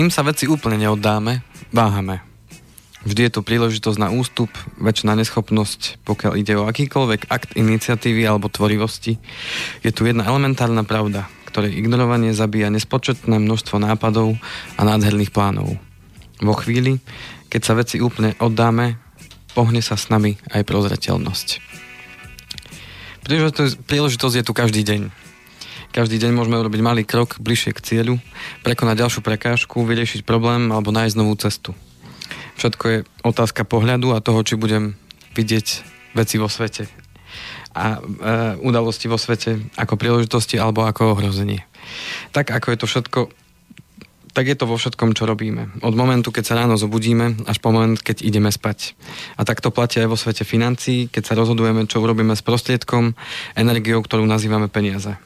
Kým sa veci úplne neoddáme, váhame. Vždy je tu príležitosť na ústup, väčšina neschopnosť, pokiaľ ide o akýkoľvek akt iniciatívy alebo tvorivosti. Je tu jedna elementárna pravda, ktorej ignorovanie zabíja nespočetné množstvo nápadov a nádherných plánov. Vo chvíli, keď sa veci úplne oddáme, pohne sa s nami aj prozreteľnosť. Príležitosť je tu každý deň. Každý deň môžeme urobiť malý krok bližšie k cieľu, prekonať ďalšiu prekážku, vyriešiť problém alebo nájsť novú cestu. Všetko je otázka pohľadu a toho, či budem vidieť veci vo svete a e, udalosti vo svete ako príležitosti alebo ako ohrozenie. Tak ako je to všetko tak je to vo všetkom, čo robíme. Od momentu, keď sa ráno zobudíme, až po moment, keď ideme spať. A tak to platí aj vo svete financií, keď sa rozhodujeme, čo urobíme s prostriedkom, energiou, ktorú nazývame peniaze.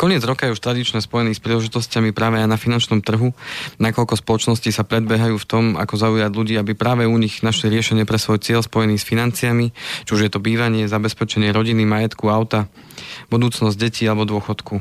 Koniec roka je už tradične spojený s príležitosťami práve aj na finančnom trhu, nakoľko spoločnosti sa predbehajú v tom, ako zaujať ľudí, aby práve u nich našli riešenie pre svoj cieľ spojený s financiami, či už je to bývanie, zabezpečenie rodiny, majetku, auta, budúcnosť detí alebo dôchodku.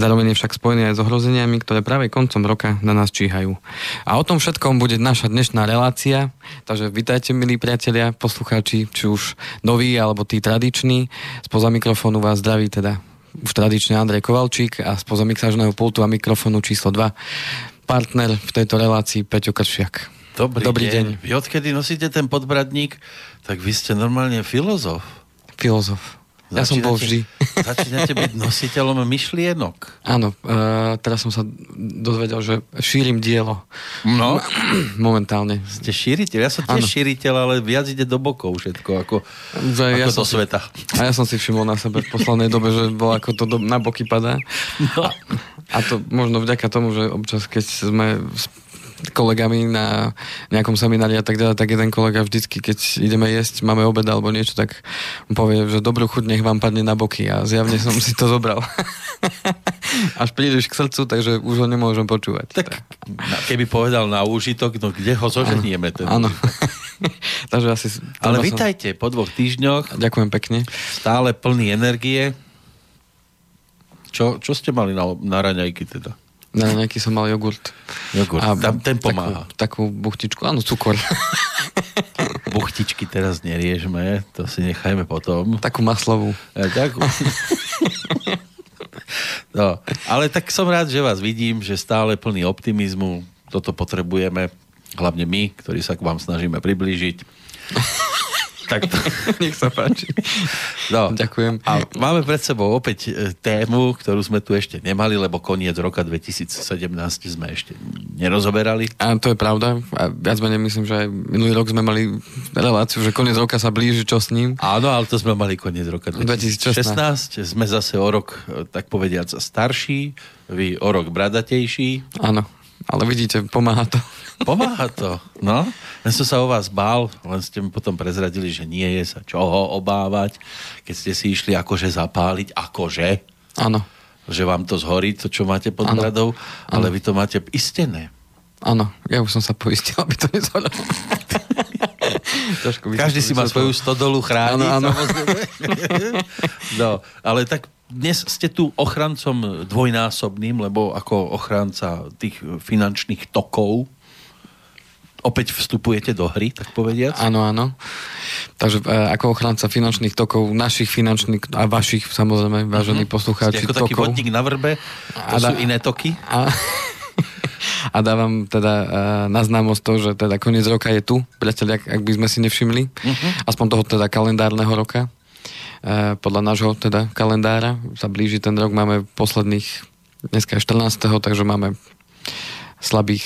Zároveň je však spojený aj s ohrozeniami, ktoré práve koncom roka na nás číhajú. A o tom všetkom bude naša dnešná relácia, takže vitajte milí priatelia, poslucháči, či už noví alebo tí tradiční. Spoza mikrofónu vás zdraví teda už tradične Andrej Kovalčík a spoza mixážneho pultu a mikrofónu číslo 2 partner v tejto relácii Peťo Kršiak. Dobrý, Dobrý deň. deň. Vy odkedy nosíte ten podbradník, tak vy ste normálne filozof. Filozof. Ja som bol vždy. Začínate byť nositeľom myšlienok. Áno, uh, teraz som sa dozvedel, že šírim dielo. No. Momentálne. Ste šíriteľ? Ja som tiež ano. šíriteľ, ale viac ide do bokov všetko, ako, že ako ja do si, sveta. A ja som si všimol na sebe v poslednej dobe, že bol ako to do, na boky padá. No. A, a to možno vďaka tomu, že občas, keď sme kolegami na nejakom seminári a tak ďalej, tak jeden kolega vždycky, keď ideme jesť, máme obed alebo niečo, tak povie, že dobrú chuť nech vám padne na boky a zjavne som si to zobral. Až prídeš k srdcu, takže už ho nemôžem počúvať. Tak, tak. keby povedal na úžitok, no kde ho zoženieme? Áno. takže asi... Ale vitajte po dvoch týždňoch. Ďakujem pekne. Stále plný energie. Čo, čo ste mali na, na raňajky teda? Na nejaký som mal jogurt. Jogurt, a tam ten pomáha. Takú, takú buchtičku, áno, cukor. Buchtičky teraz neriežme, to si nechajme potom. Takú maslovú. Ja, takú. no, ale tak som rád, že vás vidím, že stále plný optimizmu. Toto potrebujeme, hlavne my, ktorí sa k vám snažíme priblížiť. Tak to... Nech sa páči. No. Ďakujem. A máme pred sebou opäť e, tému, ktorú sme tu ešte nemali, lebo koniec roka 2017 sme ešte nerozoberali. A to je pravda. A viac menej myslím, že aj minulý rok sme mali reláciu, že koniec roka sa blíži, čo s ním. Áno, ale to sme mali koniec roka 2016. 2016. Sme zase o rok, e, tak povediac, starší, vy o rok bradatejší. Áno. Ale vidíte, pomáha to. Pomáha to, no. Len som sa o vás bál, len ste mi potom prezradili, že nie je sa čoho obávať, keď ste si išli akože zapáliť, akože. Áno. Že vám to zhorí, to, čo máte pod ano. bradou, ale ano. vy to máte istené. Áno, ja už som sa poistil, aby to nezhorelo. Každý si má svoju stodolu chrániť, ano, ano. no, ale tak dnes ste tu ochrancom dvojnásobným, lebo ako ochranca tých finančných tokov opäť vstupujete do hry, tak povediať? Áno, áno. Takže e, ako ochranca finančných tokov, našich finančných a vašich, samozrejme, vážení uh-huh. poslucháči, Ste ako tokov. taký vodník na vrbe, to a sú da, iné toky? A, a dávam teda uh, na známosť to, že teda koniec roka je tu, priateľ, ak, ak by sme si nevšimli, uh-huh. aspoň toho teda kalendárneho roka podľa nášho teda kalendára sa blíži ten rok, máme posledných, dneska je 14. takže máme slabých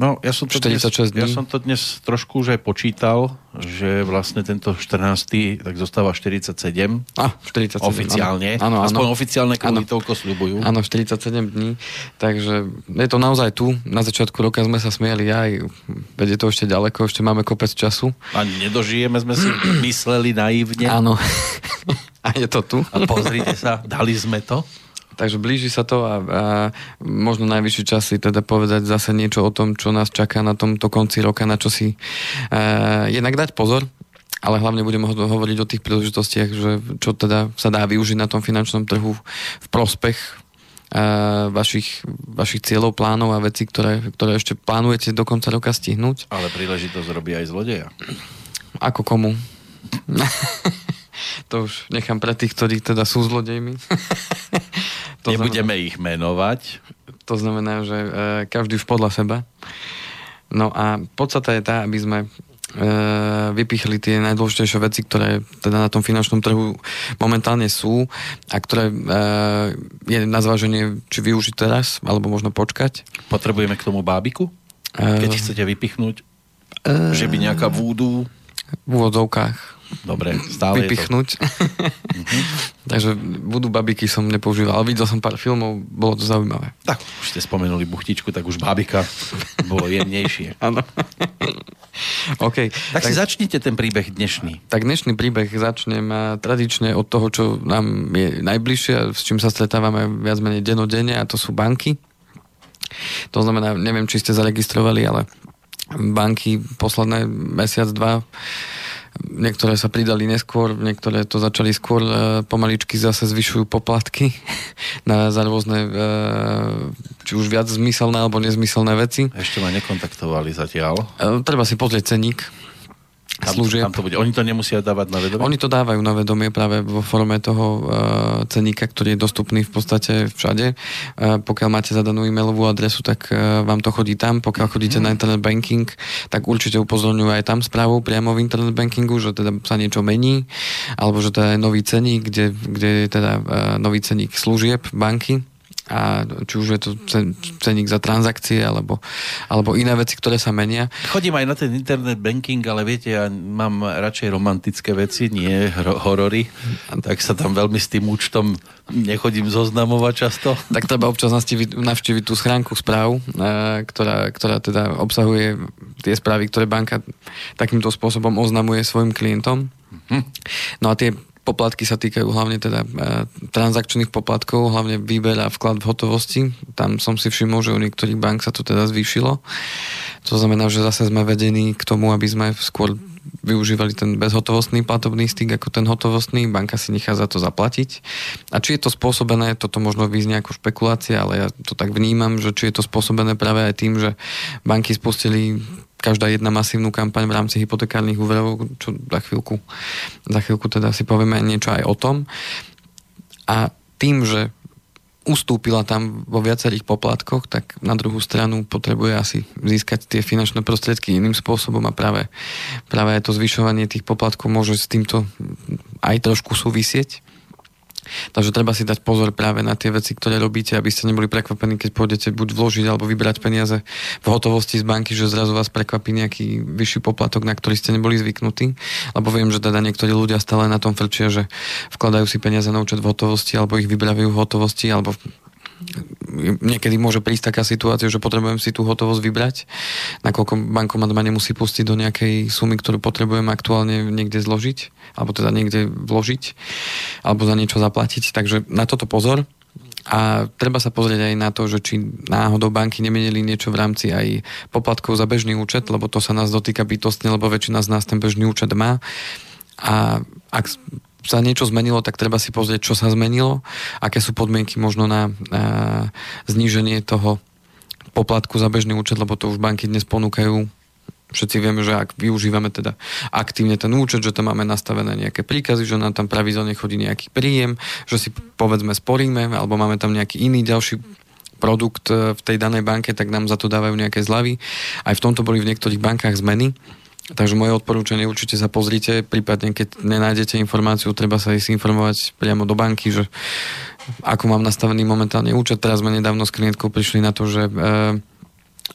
No, ja som, to 46 dnes, dní. ja som to dnes trošku už aj počítal, že vlastne tento 14. tak zostáva 47. A, 47. Oficiálne. Áno, áno. Aspoň oficiálne kvôli toľko sľubujú. Áno, 47 dní. Takže je to naozaj tu. Na začiatku roka sme sa smiali aj, veď je to ešte ďaleko, ešte máme kopec času. Ani nedožijeme, sme si mysleli naivne. Áno. A je to tu. A pozrite sa, dali sme to. Takže blíži sa to a, a možno najvyšší čas si teda povedať zase niečo o tom, čo nás čaká na tomto konci roka, na čo si uh, jednak dať pozor, ale hlavne budeme ho- hovoriť o tých príležitostiach, že čo teda sa dá využiť na tom finančnom trhu v prospech vašich, vašich cieľov, plánov a vecí, ktoré, ktoré ešte plánujete do konca roka stihnúť. Ale príležitosť robí aj zlodeja. Ako komu? to už nechám pre tých, ktorí teda sú zlodejmi. to Nebudeme znamená, ich menovať. To znamená, že e, každý už podľa seba. No a podstata je tá, aby sme E, vypichli tie najdôležitejšie veci, ktoré teda na tom finančnom trhu momentálne sú a ktoré e, je na zváženie, či využiť teraz, alebo možno počkať. Potrebujeme k tomu bábiku? Keď chcete vypichnúť, že by nejaká vúdu... V úvodzovkách Dobre, stále vypichnúť. uh-huh. Takže budú babiky som nepoužíval, ale videl som pár filmov, bolo to zaujímavé. Tak, už ste spomenuli buchtičku, tak už babika bolo jemnejšie. Áno. OK. Tak, tak si začnite ten príbeh dnešný. Tak dnešný príbeh začnem tradične od toho, čo nám je najbližšie, s čím sa stretávame viac menej denodenne, a to sú banky. To znamená, neviem, či ste zaregistrovali, ale banky posledné mesiac, dva Niektoré sa pridali neskôr, niektoré to začali skôr, e, pomaličky zase zvyšujú poplatky na, za rôzne, e, či už viac zmyselné alebo nezmyselné veci. Ešte ma nekontaktovali zatiaľ. E, treba si pozrieť ceník, kam, služieb. Kam to bude? Oni to nemusia dávať na vedomie? Oni to dávajú na vedomie práve vo forme toho uh, ceníka, ktorý je dostupný v podstate všade. Uh, pokiaľ máte zadanú e-mailovú adresu, tak uh, vám to chodí tam. Pokiaľ chodíte mm. na internet banking, tak určite upozorňujú aj tam správu priamo v internet bankingu, že teda sa niečo mení, alebo že to je nový ceník, kde, kde je teda uh, nový ceník služieb banky a či už je to ceník za transakcie alebo, alebo iné veci, ktoré sa menia. Chodím aj na ten internet banking, ale viete, ja mám radšej romantické veci, nie horory, tak sa tam veľmi s tým účtom nechodím zoznamovať často. Tak treba občas navštíviť tú schránku správ, e, ktorá, ktorá teda obsahuje tie správy, ktoré banka takýmto spôsobom oznamuje svojim klientom. Mhm. No a tie poplatky sa týkajú hlavne teda e, transakčných poplatkov, hlavne výber a vklad v hotovosti. Tam som si všimol, že u niektorých bank sa to teda zvýšilo. To znamená, že zase sme vedení k tomu, aby sme skôr využívali ten bezhotovostný platobný styk ako ten hotovostný, banka si nechá za to zaplatiť. A či je to spôsobené, toto možno vyznie ako špekulácia, ale ja to tak vnímam, že či je to spôsobené práve aj tým, že banky spustili každá jedna masívnu kampaň v rámci hypotekárnych úverov, čo za chvíľku, za chvíľku teda si povieme niečo aj o tom. A tým, že ustúpila tam vo viacerých poplatkoch, tak na druhú stranu potrebuje asi získať tie finančné prostriedky iným spôsobom a práve, práve to zvyšovanie tých poplatkov môže s týmto aj trošku súvisieť. Takže treba si dať pozor práve na tie veci, ktoré robíte, aby ste neboli prekvapení, keď pôjdete buď vložiť alebo vybrať peniaze v hotovosti z banky, že zrazu vás prekvapí nejaký vyšší poplatok, na ktorý ste neboli zvyknutí. Lebo viem, že teda niektorí ľudia stále na tom frčia, že vkladajú si peniaze na účet v hotovosti alebo ich vybravujú v hotovosti alebo niekedy môže prísť taká situácia, že potrebujem si tú hotovosť vybrať, nakoľko bankomat ma nemusí pustiť do nejakej sumy, ktorú potrebujem aktuálne niekde zložiť, alebo teda niekde vložiť, alebo za niečo zaplatiť. Takže na toto pozor. A treba sa pozrieť aj na to, že či náhodou banky nemenili niečo v rámci aj poplatkov za bežný účet, lebo to sa nás dotýka bytostne, lebo väčšina z nás ten bežný účet má. A ak sa niečo zmenilo, tak treba si pozrieť, čo sa zmenilo, aké sú podmienky možno na, na zníženie toho poplatku za bežný účet, lebo to už banky dnes ponúkajú. Všetci vieme, že ak využívame teda aktívne ten účet, že tam máme nastavené nejaké príkazy, že nám tam pravidelne chodí nejaký príjem, že si povedzme sporíme, alebo máme tam nejaký iný ďalší produkt e, v tej danej banke, tak nám za to dávajú nejaké zľavy. Aj v tomto boli v niektorých bankách zmeny Takže moje odporúčanie určite sa pozrite, prípadne keď nenájdete informáciu, treba sa ísť informovať priamo do banky, že ako mám nastavený momentálne účet. Teraz sme nedávno s klientkou prišli na to, že e,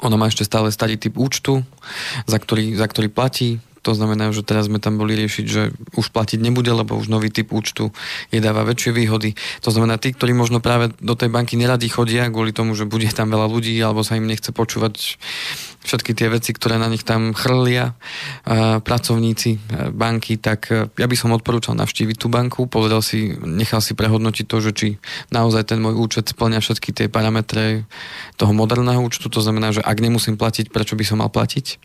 ona má ešte stále starý typ účtu, za ktorý, za ktorý platí. To znamená, že teraz sme tam boli riešiť, že už platiť nebude, lebo už nový typ účtu je dáva väčšie výhody. To znamená, tí, ktorí možno práve do tej banky neradi chodia kvôli tomu, že bude tam veľa ľudí alebo sa im nechce počúvať všetky tie veci, ktoré na nich tam chrlia pracovníci banky, tak ja by som odporúčal navštíviť tú banku, pozrel si, nechal si prehodnotiť to, že či naozaj ten môj účet splňa všetky tie parametre toho moderného účtu, to znamená, že ak nemusím platiť, prečo by som mal platiť?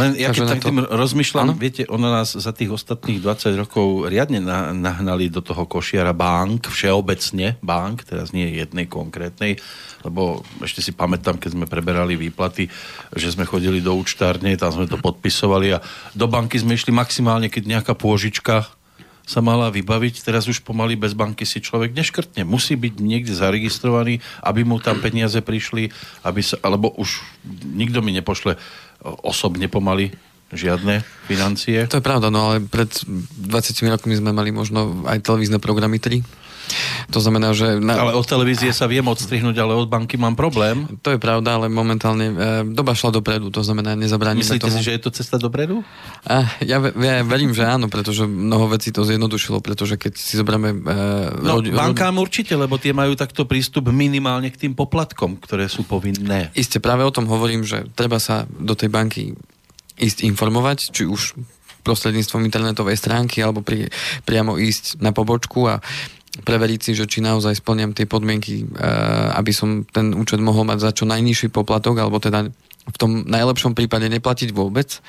Len ja keď tak to... tým rozmýšľam, ano? viete, ono nás za tých ostatných 20 rokov riadne nahnali do toho košiara bank, všeobecne bank, teraz nie jednej konkrétnej, lebo ešte si pamätám, keď sme preberali výplaty, že sme chodili do účtárne, tam sme to podpisovali a do banky sme išli maximálne, keď nejaká pôžička sa mala vybaviť, teraz už pomaly bez banky si človek neškrtne. Musí byť niekde zaregistrovaný, aby mu tam peniaze prišli, aby sa, alebo už nikto mi nepošle osobne pomaly žiadne financie. To je pravda, no ale pred 20 rokmi sme mali možno aj televízne programy 3. To znamená, že... Na... Ale od televízie sa viem odstrihnúť, ale od banky mám problém. To je pravda, ale momentálne e, doba šla dopredu, to znamená, nezabránime Myslíte tomu. si, že je to cesta dopredu? A, ja, ja verím, že áno, pretože mnoho vecí to zjednodušilo, pretože keď si zoberieme... E, no, rodi, bankám rodi... určite, lebo tie majú takto prístup minimálne k tým poplatkom, ktoré sú povinné. Isté, práve o tom hovorím, že treba sa do tej banky ísť informovať, či už prostredníctvom internetovej stránky alebo pri, priamo ísť na pobočku a preveriť si, že či naozaj splňam tie podmienky, eh, aby som ten účet mohol mať za čo najnižší poplatok, alebo teda v tom najlepšom prípade neplatiť vôbec,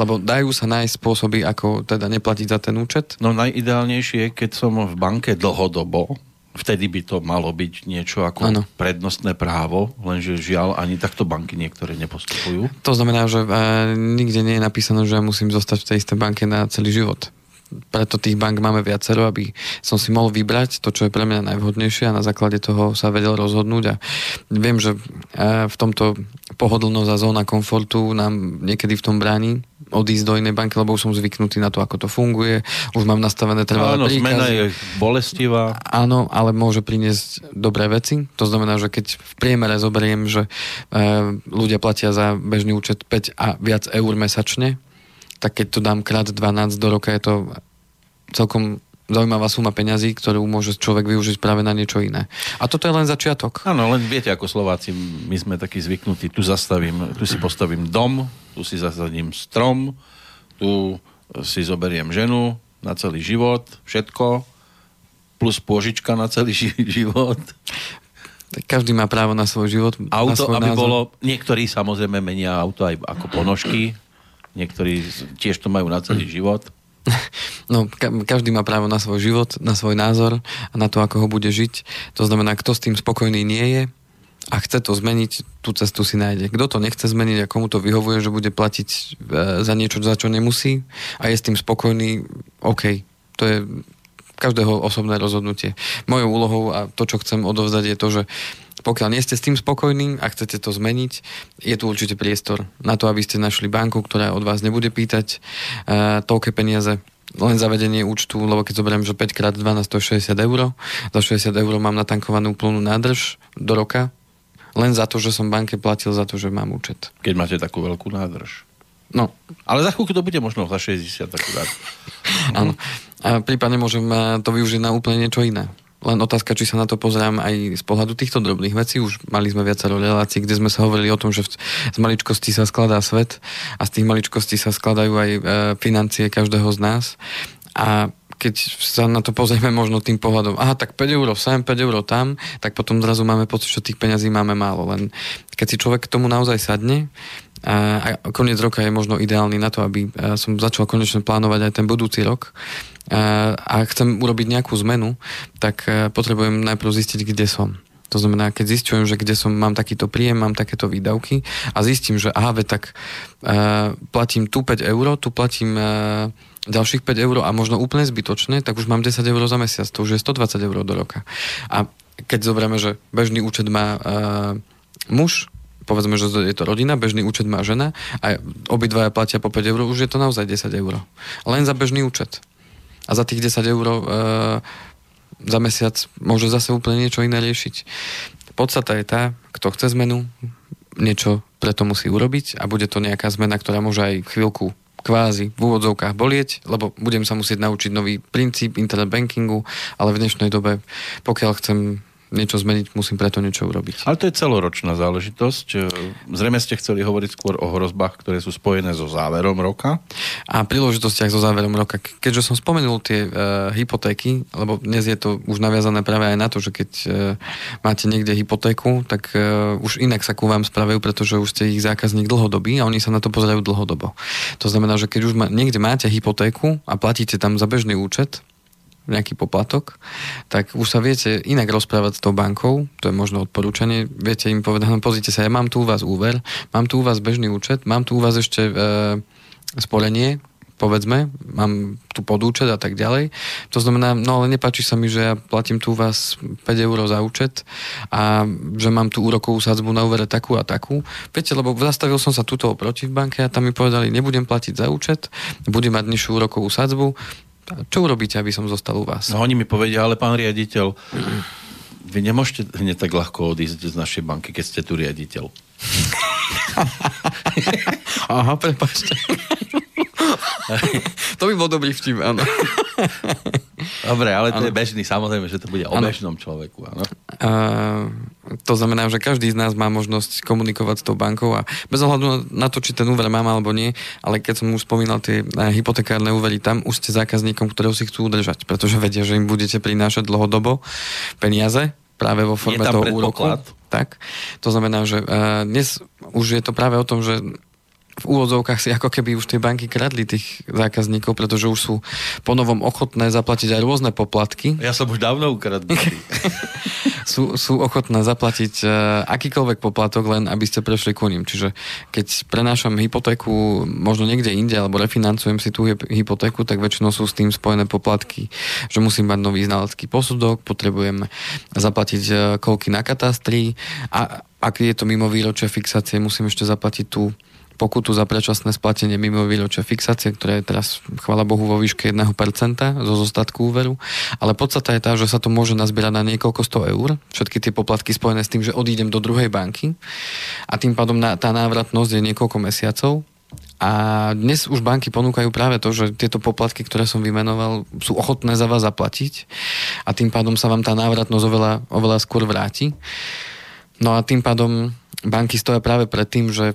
lebo dajú sa nájsť spôsoby, ako teda neplatiť za ten účet. No najideálnejšie je, keď som v banke dlhodobo, vtedy by to malo byť niečo ako ano. prednostné právo, lenže žiaľ ani takto banky niektoré nepostupujú. To znamená, že e, nikde nie je napísané, že ja musím zostať v tej istej banke na celý život preto tých bank máme viacero, aby som si mohol vybrať to, čo je pre mňa najvhodnejšie a na základe toho sa vedel rozhodnúť a viem, že v tomto pohodlnosť a zóna komfortu nám niekedy v tom bráni odísť do inej banky, lebo už som zvyknutý na to, ako to funguje, už mám nastavené trvalé Áno, príkazy. zmena je bolestivá. Áno, ale môže priniesť dobré veci. To znamená, že keď v priemere zoberiem, že e, ľudia platia za bežný účet 5 a viac eur mesačne, tak keď to dám krát 12 do roka, je to celkom zaujímavá suma peňazí, ktorú môže človek využiť práve na niečo iné. A toto je len začiatok. Áno, len viete, ako Slováci, my sme takí zvyknutí, tu zastavím, tu si postavím dom, tu si zasadím strom, tu si zoberiem ženu na celý život, všetko, plus pôžička na celý život. Každý má právo na svoj život. Auto, na svoj aby názor. bolo, niektorí samozrejme menia auto aj ako ponožky, niektorí tiež to majú na celý mm. život. No, ka- každý má právo na svoj život, na svoj názor a na to, ako ho bude žiť. To znamená, kto s tým spokojný nie je a chce to zmeniť, tú cestu si nájde. Kto to nechce zmeniť a komu to vyhovuje, že bude platiť e, za niečo, za čo nemusí a je s tým spokojný, OK. To je každého osobné rozhodnutie. Mojou úlohou a to, čo chcem odovzdať, je to, že pokiaľ nie ste s tým spokojní a chcete to zmeniť, je tu určite priestor na to, aby ste našli banku, ktorá od vás nebude pýtať uh, toľké peniaze len zavedenie účtu, lebo keď zoberiem, že 5 x 12 to je 60 eur, za 60 eur mám natankovanú plnú nádrž do roka, len za to, že som banke platil za to, že mám účet. Keď máte takú veľkú nádrž. No. Ale za chvíľku to bude možno za 60 takú Áno. A prípadne môžem eh, to využiť na úplne niečo iné. Len otázka, či sa na to pozerám aj z pohľadu týchto drobných vecí. Už mali sme viacero relácií, kde sme sa hovorili o tom, že z maličkosti sa skladá svet a z tých maličkostí sa skladajú aj e, financie každého z nás. A keď sa na to pozrieme možno tým pohľadom, aha, tak 5 eur sem, 5 eur tam, tak potom zrazu máme pocit, že tých peňazí máme málo. Len keď si človek k tomu naozaj sadne, a, koniec roka je možno ideálny na to, aby e, som začal konečne plánovať aj ten budúci rok, a chcem urobiť nejakú zmenu, tak e, potrebujem najprv zistiť, kde som. To znamená, keď zistujem, že kde som, mám takýto príjem, mám takéto výdavky a zistím, že aha, ve, tak uh, platím tu 5 eur, tu platím uh, ďalších 5 eur a možno úplne zbytočné, tak už mám 10 eur za mesiac, to už je 120 eur do roka. A keď zoberieme, že bežný účet má uh, muž, povedzme, že je to rodina, bežný účet má žena a obidvaja platia po 5 eur, už je to naozaj 10 eur. Len za bežný účet a za tých 10 eur e, za mesiac môže zase úplne niečo iné riešiť. Podstata je tá, kto chce zmenu, niečo preto musí urobiť a bude to nejaká zmena, ktorá môže aj chvíľku kvázi v úvodzovkách bolieť, lebo budem sa musieť naučiť nový princíp internet bankingu, ale v dnešnej dobe, pokiaľ chcem niečo zmeniť, musím preto niečo urobiť. Ale to je celoročná záležitosť. Zrejme ste chceli hovoriť skôr o hrozbách, ktoré sú spojené so záverom roka. A príležitostiach so záverom roka. Keďže som spomenul tie uh, hypotéky, lebo dnes je to už naviazané práve aj na to, že keď uh, máte niekde hypotéku, tak uh, už inak sa ku vám spravujú, pretože už ste ich zákazník dlhodobý a oni sa na to pozerajú dlhodobo. To znamená, že keď už ma, niekde máte hypotéku a platíte tam za bežný účet, nejaký poplatok, tak už sa viete inak rozprávať s tou bankou, to je možno odporúčanie, viete im povedať, no pozrite sa, ja mám tu u vás úver, mám tu u vás bežný účet, mám tu u vás ešte e, sporenie, povedzme, mám tu podúčet a tak ďalej. To znamená, no ale nepáči sa mi, že ja platím tu vás 5 eur za účet a že mám tu úrokovú sadzbu na úvere takú a takú. Viete, lebo zastavil som sa tuto oproti v banke a tam mi povedali, nebudem platiť za účet, budem mať nižšiu úrokovú sadzbu, čo urobíte, aby som zostal u vás? No oni mi povedia, ale pán riaditeľ, vy nemôžete hneď tak ľahko odísť z našej banky, keď ste tu riaditeľ. Aha, prepačte. to by bol dobrý vtip, áno. Dobre, ale to ano. je bežný, samozrejme, že to bude o ano. bežnom človeku, áno. Uh, to znamená, že každý z nás má možnosť komunikovať s tou bankou a bez ohľadu na to, či ten úver mám alebo nie, ale keď som už spomínal tie uh, hypotekárne úvery, tam už ste zákazníkom, ktorého si chcú udržať, pretože vedia, že im budete prinášať dlhodobo peniaze práve vo forme toho úroku. Tak. To znamená, že uh, dnes už je to práve o tom, že v úvodzovkách si ako keby už tie banky kradli tých zákazníkov, pretože už sú ponovom ochotné zaplatiť aj rôzne poplatky. Ja som už dávno ukradnutý. sú, sú ochotné zaplatiť uh, akýkoľvek poplatok, len aby ste prešli ku ním. Čiže keď prenášam hypotéku možno niekde inde, alebo refinancujem si tú hypotéku, tak väčšinou sú s tým spojené poplatky, že musím mať nový znalecký posudok, potrebujem zaplatiť uh, koľky na katastri a ak je to mimo výročia fixácie, musím ešte zaplatiť tú pokutu za predčasné splatenie mimo výročia fixácie, ktoré je teraz, chvala Bohu, vo výške 1% zo zostatku úveru. Ale podstata je tá, že sa to môže nazbierať na niekoľko sto eur, všetky tie poplatky spojené s tým, že odídem do druhej banky a tým pádom tá návratnosť je niekoľko mesiacov. A dnes už banky ponúkajú práve to, že tieto poplatky, ktoré som vymenoval, sú ochotné za vás zaplatiť a tým pádom sa vám tá návratnosť oveľa, oveľa skôr vráti. No a tým pádom banky stoja práve pred tým, že e,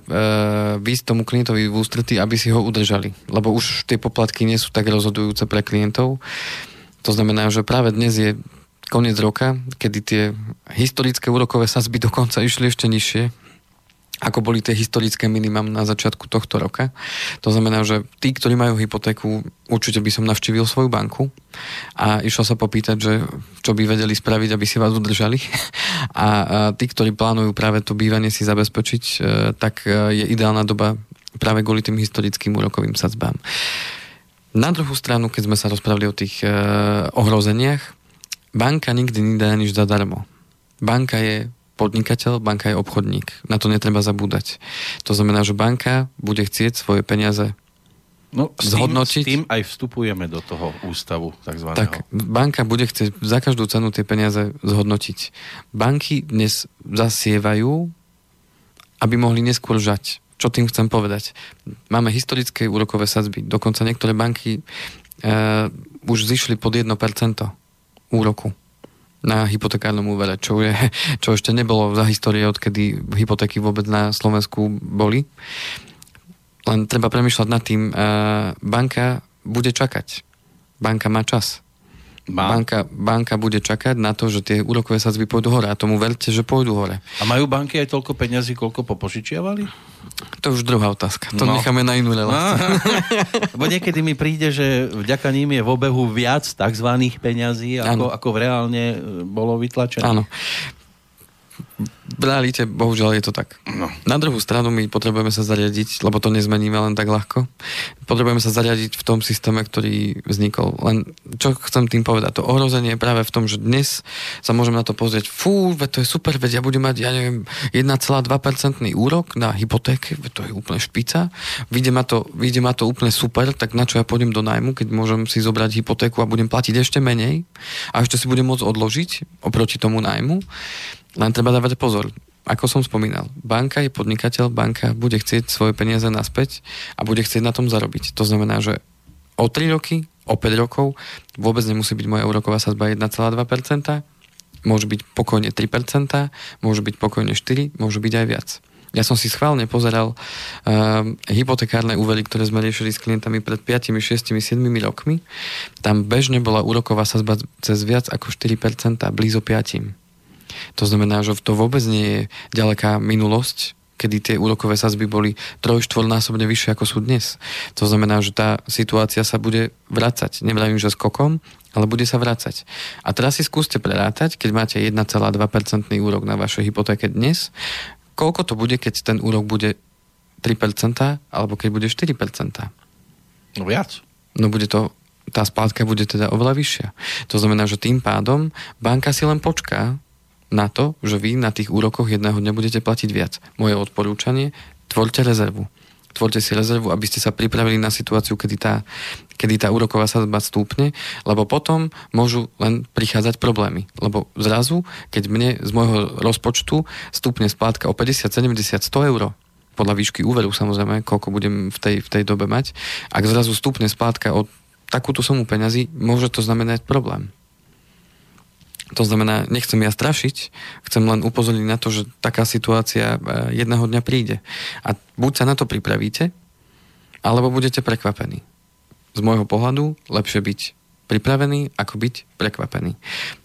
výsť tomu klientovi v ústretí, aby si ho udržali. Lebo už tie poplatky nie sú tak rozhodujúce pre klientov. To znamená, že práve dnes je koniec roka, kedy tie historické úrokové sazby dokonca išli ešte nižšie ako boli tie historické minimum na začiatku tohto roka. To znamená, že tí, ktorí majú hypotéku, určite by som navštívil svoju banku a išiel sa popýtať, že čo by vedeli spraviť, aby si vás udržali. A, tí, ktorí plánujú práve to bývanie si zabezpečiť, e, tak e, je ideálna doba práve kvôli tým historickým úrokovým sadzbám. Na druhú stranu, keď sme sa rozprávali o tých e, ohrozeniach, banka nikdy nedá nič zadarmo. Banka je podnikateľ, banka je obchodník. Na to netreba zabúdať. To znamená, že banka bude chcieť svoje peniaze No, s zhodnotiť. Tým, s tým aj vstupujeme do toho ústavu takzvaného. Tak, banka bude chcieť za každú cenu tie peniaze zhodnotiť. Banky dnes zasievajú, aby mohli neskôr žať. Čo tým chcem povedať? Máme historické úrokové sadzby. Dokonca niektoré banky e, už zišli pod 1% úroku na hypotekárnom úvere, čo, je, čo ešte nebolo za histórie, odkedy hypotéky vôbec na Slovensku boli. Len treba premyšľať nad tým, uh, banka bude čakať. Banka má čas. Má. Banka, banka bude čakať na to, že tie úrokové sadzby pôjdu hore a tomu verte, že pôjdu hore. A majú banky aj toľko peňazí, koľko popožičiavali? To už druhá otázka. To no. necháme na inú reláciu. Lebo niekedy mi príde, že vďaka ním je v obehu viac tzv. peňazí, ako, ako v reálne e, bolo vytlačené. Áno realite, bohužiaľ je to tak. No. Na druhú stranu my potrebujeme sa zariadiť, lebo to nezmeníme len tak ľahko. Potrebujeme sa zariadiť v tom systéme, ktorý vznikol. Len čo chcem tým povedať? To ohrozenie je práve v tom, že dnes sa môžeme na to pozrieť, fú, veď to je super, veď ja budem mať, ja neviem, 1,2% úrok na hypotéke, veď to je úplne špica. Vyjde ma, to, vyjde ma to úplne super, tak na čo ja pôjdem do nájmu, keď môžem si zobrať hypotéku a budem platiť ešte menej a ešte si budem môcť odložiť oproti tomu nájmu. Len treba dávať pozor. Ako som spomínal, banka je podnikateľ, banka bude chcieť svoje peniaze naspäť a bude chcieť na tom zarobiť. To znamená, že o 3 roky, o 5 rokov vôbec nemusí byť moja úroková sazba 1,2%, Môže byť pokojne 3%, môže byť pokojne 4%, môže byť aj viac. Ja som si schválne pozeral uh, hypotekárne úvery, ktoré sme riešili s klientami pred 5, 6, 7 rokmi. Tam bežne bola úroková sazba cez viac ako 4%, blízo 5%. To znamená, že to vôbec nie je ďaleká minulosť, kedy tie úrokové sazby boli troj, štvornásobne vyššie ako sú dnes. To znamená, že tá situácia sa bude vracať. Nevravím, že skokom, ale bude sa vracať. A teraz si skúste prerátať, keď máte 1,2% úrok na vašej hypotéke dnes, koľko to bude, keď ten úrok bude 3% alebo keď bude 4%. No viac. No bude to tá splátka bude teda oveľa vyššia. To znamená, že tým pádom banka si len počká na to, že vy na tých úrokoch jedného dňa budete platiť viac. Moje odporúčanie, tvorte rezervu. Tvorte si rezervu, aby ste sa pripravili na situáciu, kedy tá, kedy tá úroková sadzba stúpne, lebo potom môžu len prichádzať problémy. Lebo zrazu, keď mne z môjho rozpočtu stúpne splátka o 50, 70, 100 eur, podľa výšky úveru samozrejme, koľko budem v tej, v tej dobe mať, ak zrazu stúpne splátka o takúto sumu peňazí, môže to znamenať problém. To znamená, nechcem ja strašiť, chcem len upozorniť na to, že taká situácia e, jedného dňa príde. A buď sa na to pripravíte, alebo budete prekvapení. Z môjho pohľadu lepšie byť pripravený, ako byť prekvapený.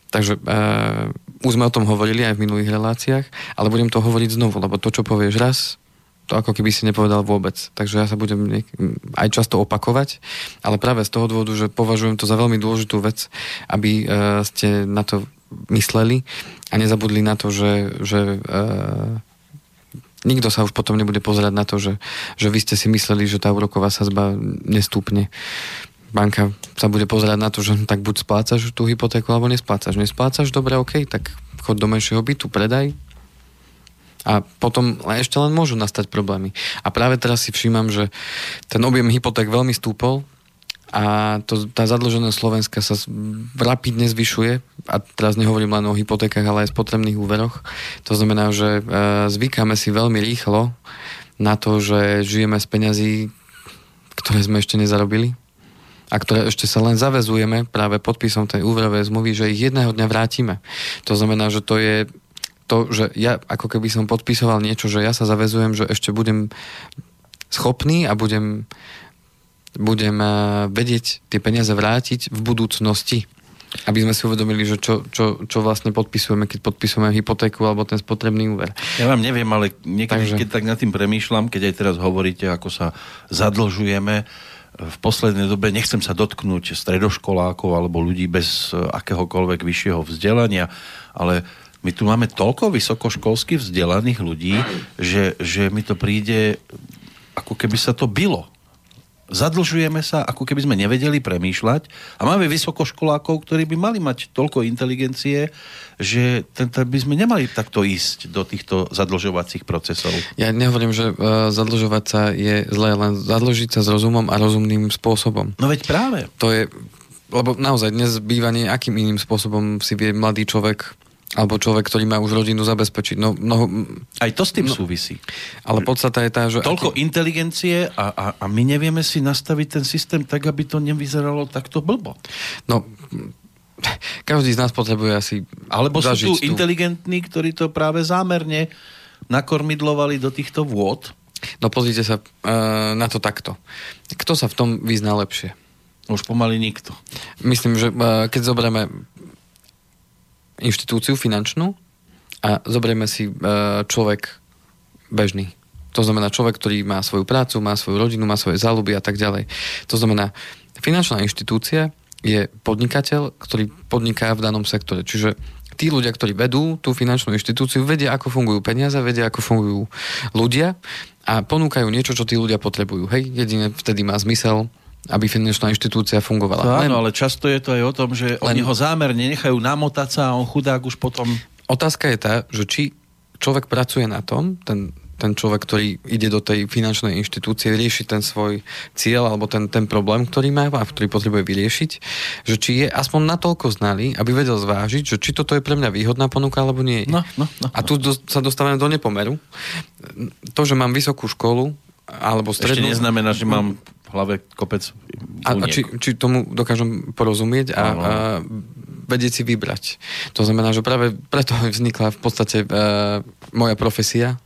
Takže uh, už sme o tom hovorili aj v minulých reláciách, ale budem to hovoriť znovu, lebo to, čo povieš raz, to ako keby si nepovedal vôbec. Takže ja sa budem niek- aj často opakovať, ale práve z toho dôvodu, že považujem to za veľmi dôležitú vec, aby uh, ste na to mysleli a nezabudli na to, že, že uh, nikto sa už potom nebude pozerať na to, že, že vy ste si mysleli, že tá úroková sazba nestúpne. Banka sa bude pozerať na to, že tak buď splácaš tú hypotéku, alebo nesplácaš. Nesplácaš, dobre, OK, tak chod do menšieho bytu, predaj, a potom ešte len môžu nastať problémy. A práve teraz si všímam, že ten objem hypoték veľmi stúpol a to, tá zadlženosť Slovenska sa rapidne zvyšuje a teraz nehovorím len o hypotékach, ale aj spotrebných úveroch. To znamená, že e, zvykáme si veľmi rýchlo na to, že žijeme z peňazí, ktoré sme ešte nezarobili a ktoré ešte sa len zavezujeme práve podpisom tej úverovej zmluvy, že ich jedného dňa vrátime. To znamená, že to je to, že ja ako keby som podpisoval niečo, že ja sa zavezujem, že ešte budem schopný a budem budem vedieť tie peniaze vrátiť v budúcnosti. Aby sme si uvedomili, že čo, čo, čo vlastne podpisujeme, keď podpisujeme hypotéku alebo ten spotrebný úver. Ja vám neviem, ale niekedy, Takže... keď tak nad tým premýšľam, keď aj teraz hovoríte, ako sa zadlžujeme, v poslednej dobe nechcem sa dotknúť stredoškolákov alebo ľudí bez eh, akéhokoľvek vyššieho vzdelania, ale my tu máme toľko vysokoškolsky vzdelaných ľudí, že, že mi to príde, ako keby sa to bylo zadlžujeme sa, ako keby sme nevedeli premýšľať a máme vysokoškolákov, ktorí by mali mať toľko inteligencie, že by sme nemali takto ísť do týchto zadlžovacích procesov. Ja nehovorím, že uh, zadlžovať sa je zlé, len zadlžiť sa s rozumom a rozumným spôsobom. No veď práve. To je, lebo naozaj dnes býva nejakým iným spôsobom si vie mladý človek alebo človek, ktorý má už rodinu zabezpečiť. No, no, Aj to s tým no, súvisí. Ale podstata je tá, že... Toľko aký... inteligencie a, a, a my nevieme si nastaviť ten systém tak, aby to nevyzeralo takto blbo. No, každý z nás potrebuje asi Alebo sú tu tú... inteligentní, ktorí to práve zámerne nakormidlovali do týchto vôd. No pozrite sa uh, na to takto. Kto sa v tom vyzná lepšie? Už pomaly nikto. Myslím, že uh, keď zoberieme inštitúciu finančnú a zoberieme si e, človek bežný. To znamená človek, ktorý má svoju prácu, má svoju rodinu, má svoje záľuby a tak ďalej. To znamená, finančná inštitúcia je podnikateľ, ktorý podniká v danom sektore. Čiže tí ľudia, ktorí vedú tú finančnú inštitúciu, vedia, ako fungujú peniaze, vedia, ako fungujú ľudia a ponúkajú niečo, čo tí ľudia potrebujú. Hej, jedine vtedy má zmysel aby finančná inštitúcia fungovala. To áno, ale často je to aj o tom, že len... oni ho zámerne nechajú namotať sa a on chudák už potom... Otázka je tá, že či človek pracuje na tom, ten, ten človek, ktorý ide do tej finančnej inštitúcie, rieši ten svoj cieľ alebo ten, ten problém, ktorý má a ktorý potrebuje vyriešiť, že či je aspoň natoľko znalý, aby vedel zvážiť, že či toto je pre mňa výhodná ponuka alebo nie. No, no, no, a tu do, sa dostávame do nepomeru. To, že mám vysokú školu, alebo strednú... Ešte neznamená, že mám hlave kopec a, a či, či tomu dokážem porozumieť a, a vedieť si vybrať. To znamená, že práve preto vznikla v podstate e, moja profesia,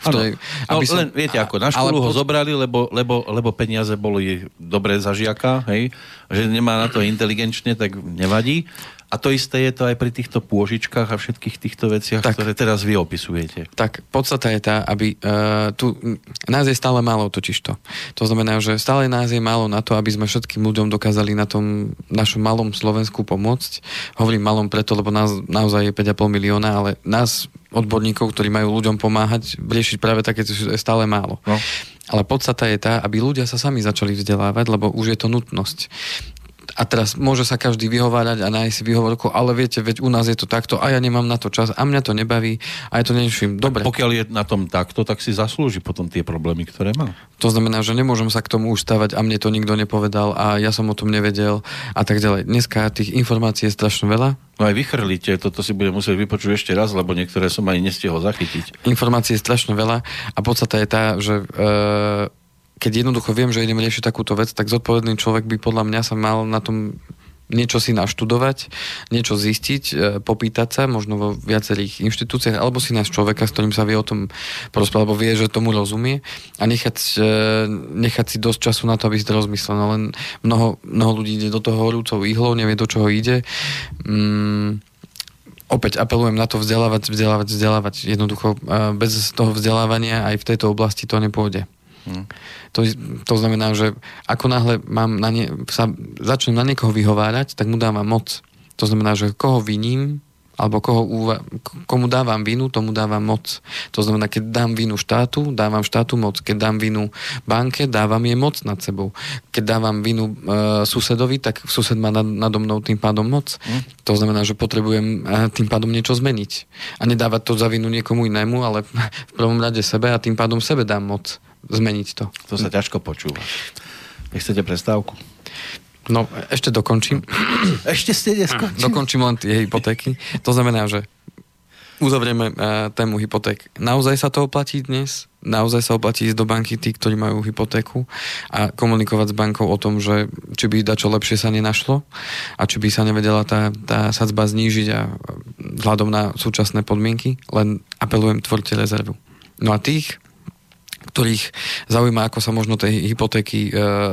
ktorej, no, som, len viete ako, na školu ale, ho zobrali, lebo, lebo, lebo peniaze boli dobré za žiaka, hej, že nemá na to inteligenčne, tak nevadí. A to isté je to aj pri týchto pôžičkách a všetkých týchto veciach, tak, ktoré teraz vy opisujete. Tak podstata je tá, aby uh, tu, nás je stále málo totižto. To znamená, že stále nás je málo na to, aby sme všetkým ľuďom dokázali na tom našom malom Slovensku pomôcť. Hovorím malom preto, lebo nás naozaj je 5,5 milióna, ale nás odborníkov, ktorí majú ľuďom pomáhať, riešiť práve také, je stále málo. No. Ale podstata je tá, aby ľudia sa sami začali vzdelávať, lebo už je to nutnosť a teraz môže sa každý vyhovárať a nájsť si vyhovorku, ale viete, veď u nás je to takto a ja nemám na to čas a mňa to nebaví a ja to neším. Dobre. pokiaľ je na tom takto, tak si zaslúži potom tie problémy, ktoré má. To znamená, že nemôžem sa k tomu už stavať a mne to nikto nepovedal a ja som o tom nevedel a tak ďalej. Dneska tých informácií je strašne veľa. No aj vychrlíte, toto si budem musieť vypočuť ešte raz, lebo niektoré som aj nestihol zachytiť. Informácií je strašne veľa a podstata je tá, že e, keď jednoducho viem, že idem riešiť takúto vec, tak zodpovedný človek by podľa mňa sa mal na tom niečo si naštudovať, niečo zistiť, e, popýtať sa, možno vo viacerých inštitúciách, alebo si nájsť človeka, s ktorým sa vie o tom porozprávať, alebo vie, že tomu rozumie a nechať, e, nechať si dosť času na to, aby si to rozmyslel. No len mnoho, mnoho ľudí ide do toho horúcou ihlou, nevie, do čoho ide. Mm, opäť apelujem na to vzdelávať, vzdelávať, vzdelávať. Jednoducho e, bez toho vzdelávania aj v tejto oblasti to nepôjde. Hmm. To, to znamená, že ako náhle mám na ne, sa začnem na niekoho vyhovárať, tak mu dávam moc. To znamená, že koho viním, alebo koho úva- komu dávam vinu, tomu dávam moc. To znamená, keď dám vinu štátu, dávam štátu moc. Keď dám vinu banke, dávam jej moc nad sebou. Keď dávam vinu e, susedovi, tak sused má nad, nado mnou tým pádom moc. Mm. To znamená, že potrebujem e, tým pádom niečo zmeniť. A nedávať to za vinu niekomu inému, ale v prvom rade sebe a tým pádom sebe dám moc zmeniť to. To sa ťažko počúva. Nechcete prestávku? No, ešte dokončím. Ešte ste neskončili? Dokončím len tie hypotéky. To znamená, že uzavrieme uh, tému hypoték. Naozaj sa to oplatí dnes? Naozaj sa oplatí ísť do banky tí, ktorí majú hypotéku a komunikovať s bankou o tom, že či by dačo lepšie sa nenašlo a či by sa nevedela tá, tá sadzba znížiť a vzhľadom na súčasné podmienky. Len apelujem, tvorte rezervu. No a tých, ktorých zaujíma, ako sa možno tej hypotéky e,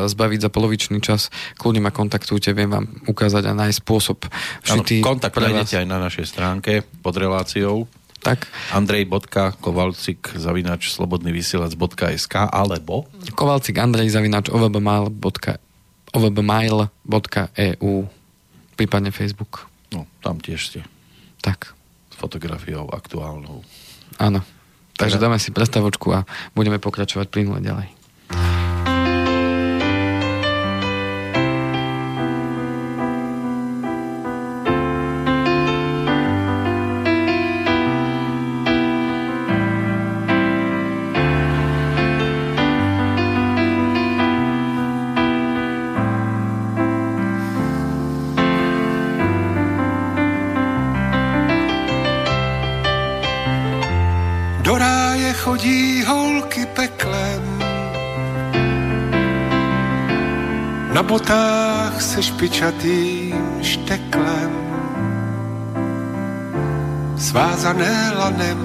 zbaviť za polovičný čas, kľudne ma kontaktujte, viem vám ukázať a nájsť spôsob šitý ano, kontakt nájdete aj na našej stránke pod reláciou tak. Andrej.kovalcik zavinač slobodnyvysielac.sk alebo Kovalcik Andrej zavinač ovbmail.eu prípadne Facebook. No, tam tiež ste. Tak. S fotografiou aktuálnou. Áno. Takže dáme si prestavočku a budeme pokračovať plynule ďalej. Chodí holky peklem. Na botách se špičatým šteklem. Svázané lanem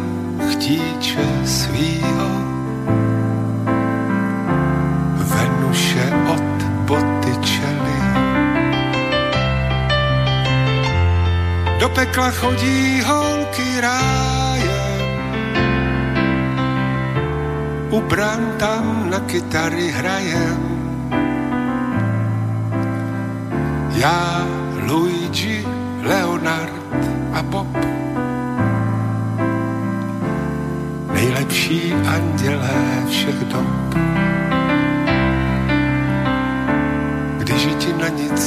chtíče svýho. Venuše od boty čely. Do pekla chodí holky rád u brán tam na kytary hrajem. Já, Luigi, Leonard a Bob. Nejlepší andělé všech dob. Když ti na nic,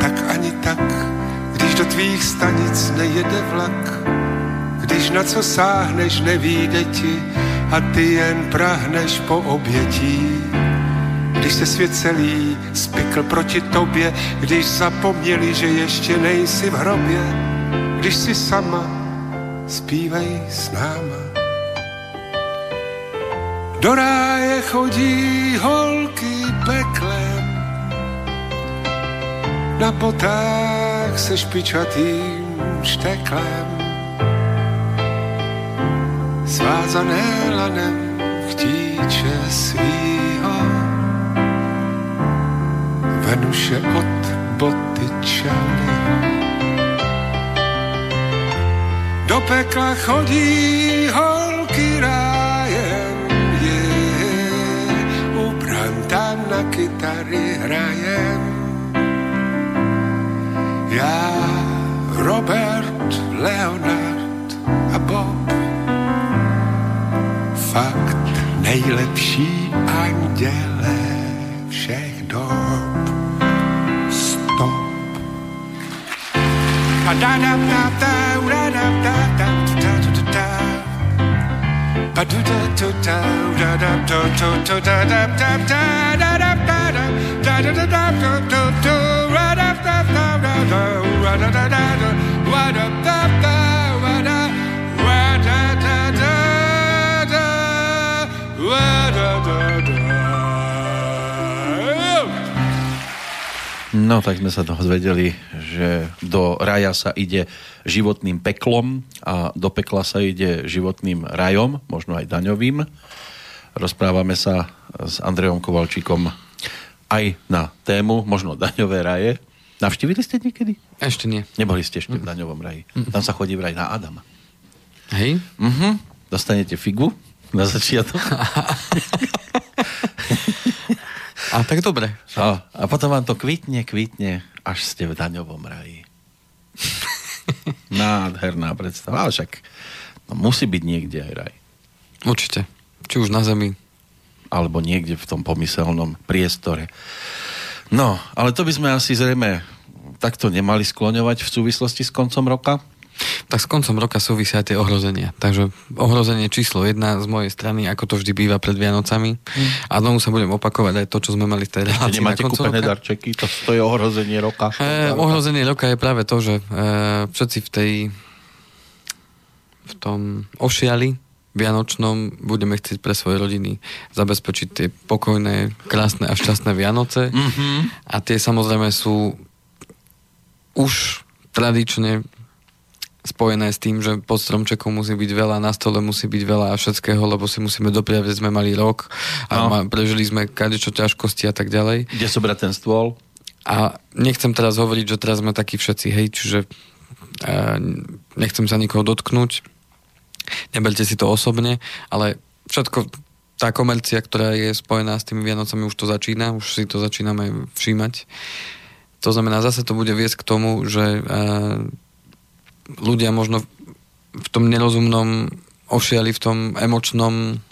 tak ani tak, když do tvých stanic nejede vlak, když na co sáhneš, nevíde ti, a ty jen prahneš po obětí. Když se svět celý spikl proti tobě, když zapomněli, že ještě nejsi v hrobě, když si sama, zpívej s náma. Do ráje chodí holky peklem, na potách se špičatým šteklem. Svázané lanem chtíče svýho. Venuše od boty čely. Do pekla chodí holky rájem, je, ubran tam na kytary hrajem. Nejlepší anděle všech dob. Stop. A da da da da da da da da da da da Ba do da do da da da do do do da da da da da da da da da da da da do do do ra da da da da da da da da da da No, tak sme sa dozvedeli, že do raja sa ide životným peklom a do pekla sa ide životným rajom, možno aj daňovým. Rozprávame sa s Andrejom Kovalčíkom aj na tému, možno daňové raje. Navštívili ste niekedy? Ešte nie. Neboli ste ešte v daňovom raji. Tam sa chodí vraj na Adama. Hej? Mhm. Dostanete figu na začiatok. A tak dobre. A, a potom vám to kvitne, kvitne, až ste v daňovom raji. Nádherná predstava. Ale však no, musí byť niekde aj raj. Určite. Či už na zemi. Alebo niekde v tom pomyselnom priestore. No, ale to by sme asi zrejme takto nemali skloňovať v súvislosti s koncom roka. Tak s koncom roka súvisia tie ohrozenia. Takže ohrozenie číslo jedna z mojej strany, ako to vždy býva pred Vianocami. Mm. A znovu sa budem opakovať aj to, čo sme mali v tej relácii nemáte na kúpené roka. darčeky, to, to je ohrozenie roka. E, ohrozenie roka je práve to, že e, všetci v tej v tom ošiali Vianočnom budeme chcieť pre svoje rodiny zabezpečiť tie pokojné, krásne a šťastné Vianoce. Mhm. A tie samozrejme sú už tradične spojené s tým, že pod stromčekom musí byť veľa, na stole musí byť veľa a všetkého, lebo si musíme dopriať, že sme mali rok a No. ma, prežili sme kadečo ťažkosti a tak ďalej. Kde sobrať ten stôl? A nechcem teraz hovoriť, že teraz sme takí všetci, hej, čiže e, nechcem sa nikoho dotknúť, neberte si to osobne, ale všetko, tá komercia, ktorá je spojená s tými Vianocami, už to začína, už si to začíname všímať. To znamená, zase to bude viesť k tomu, že e, ľudia možno v tom nerozumnom ošiali, v tom emočnom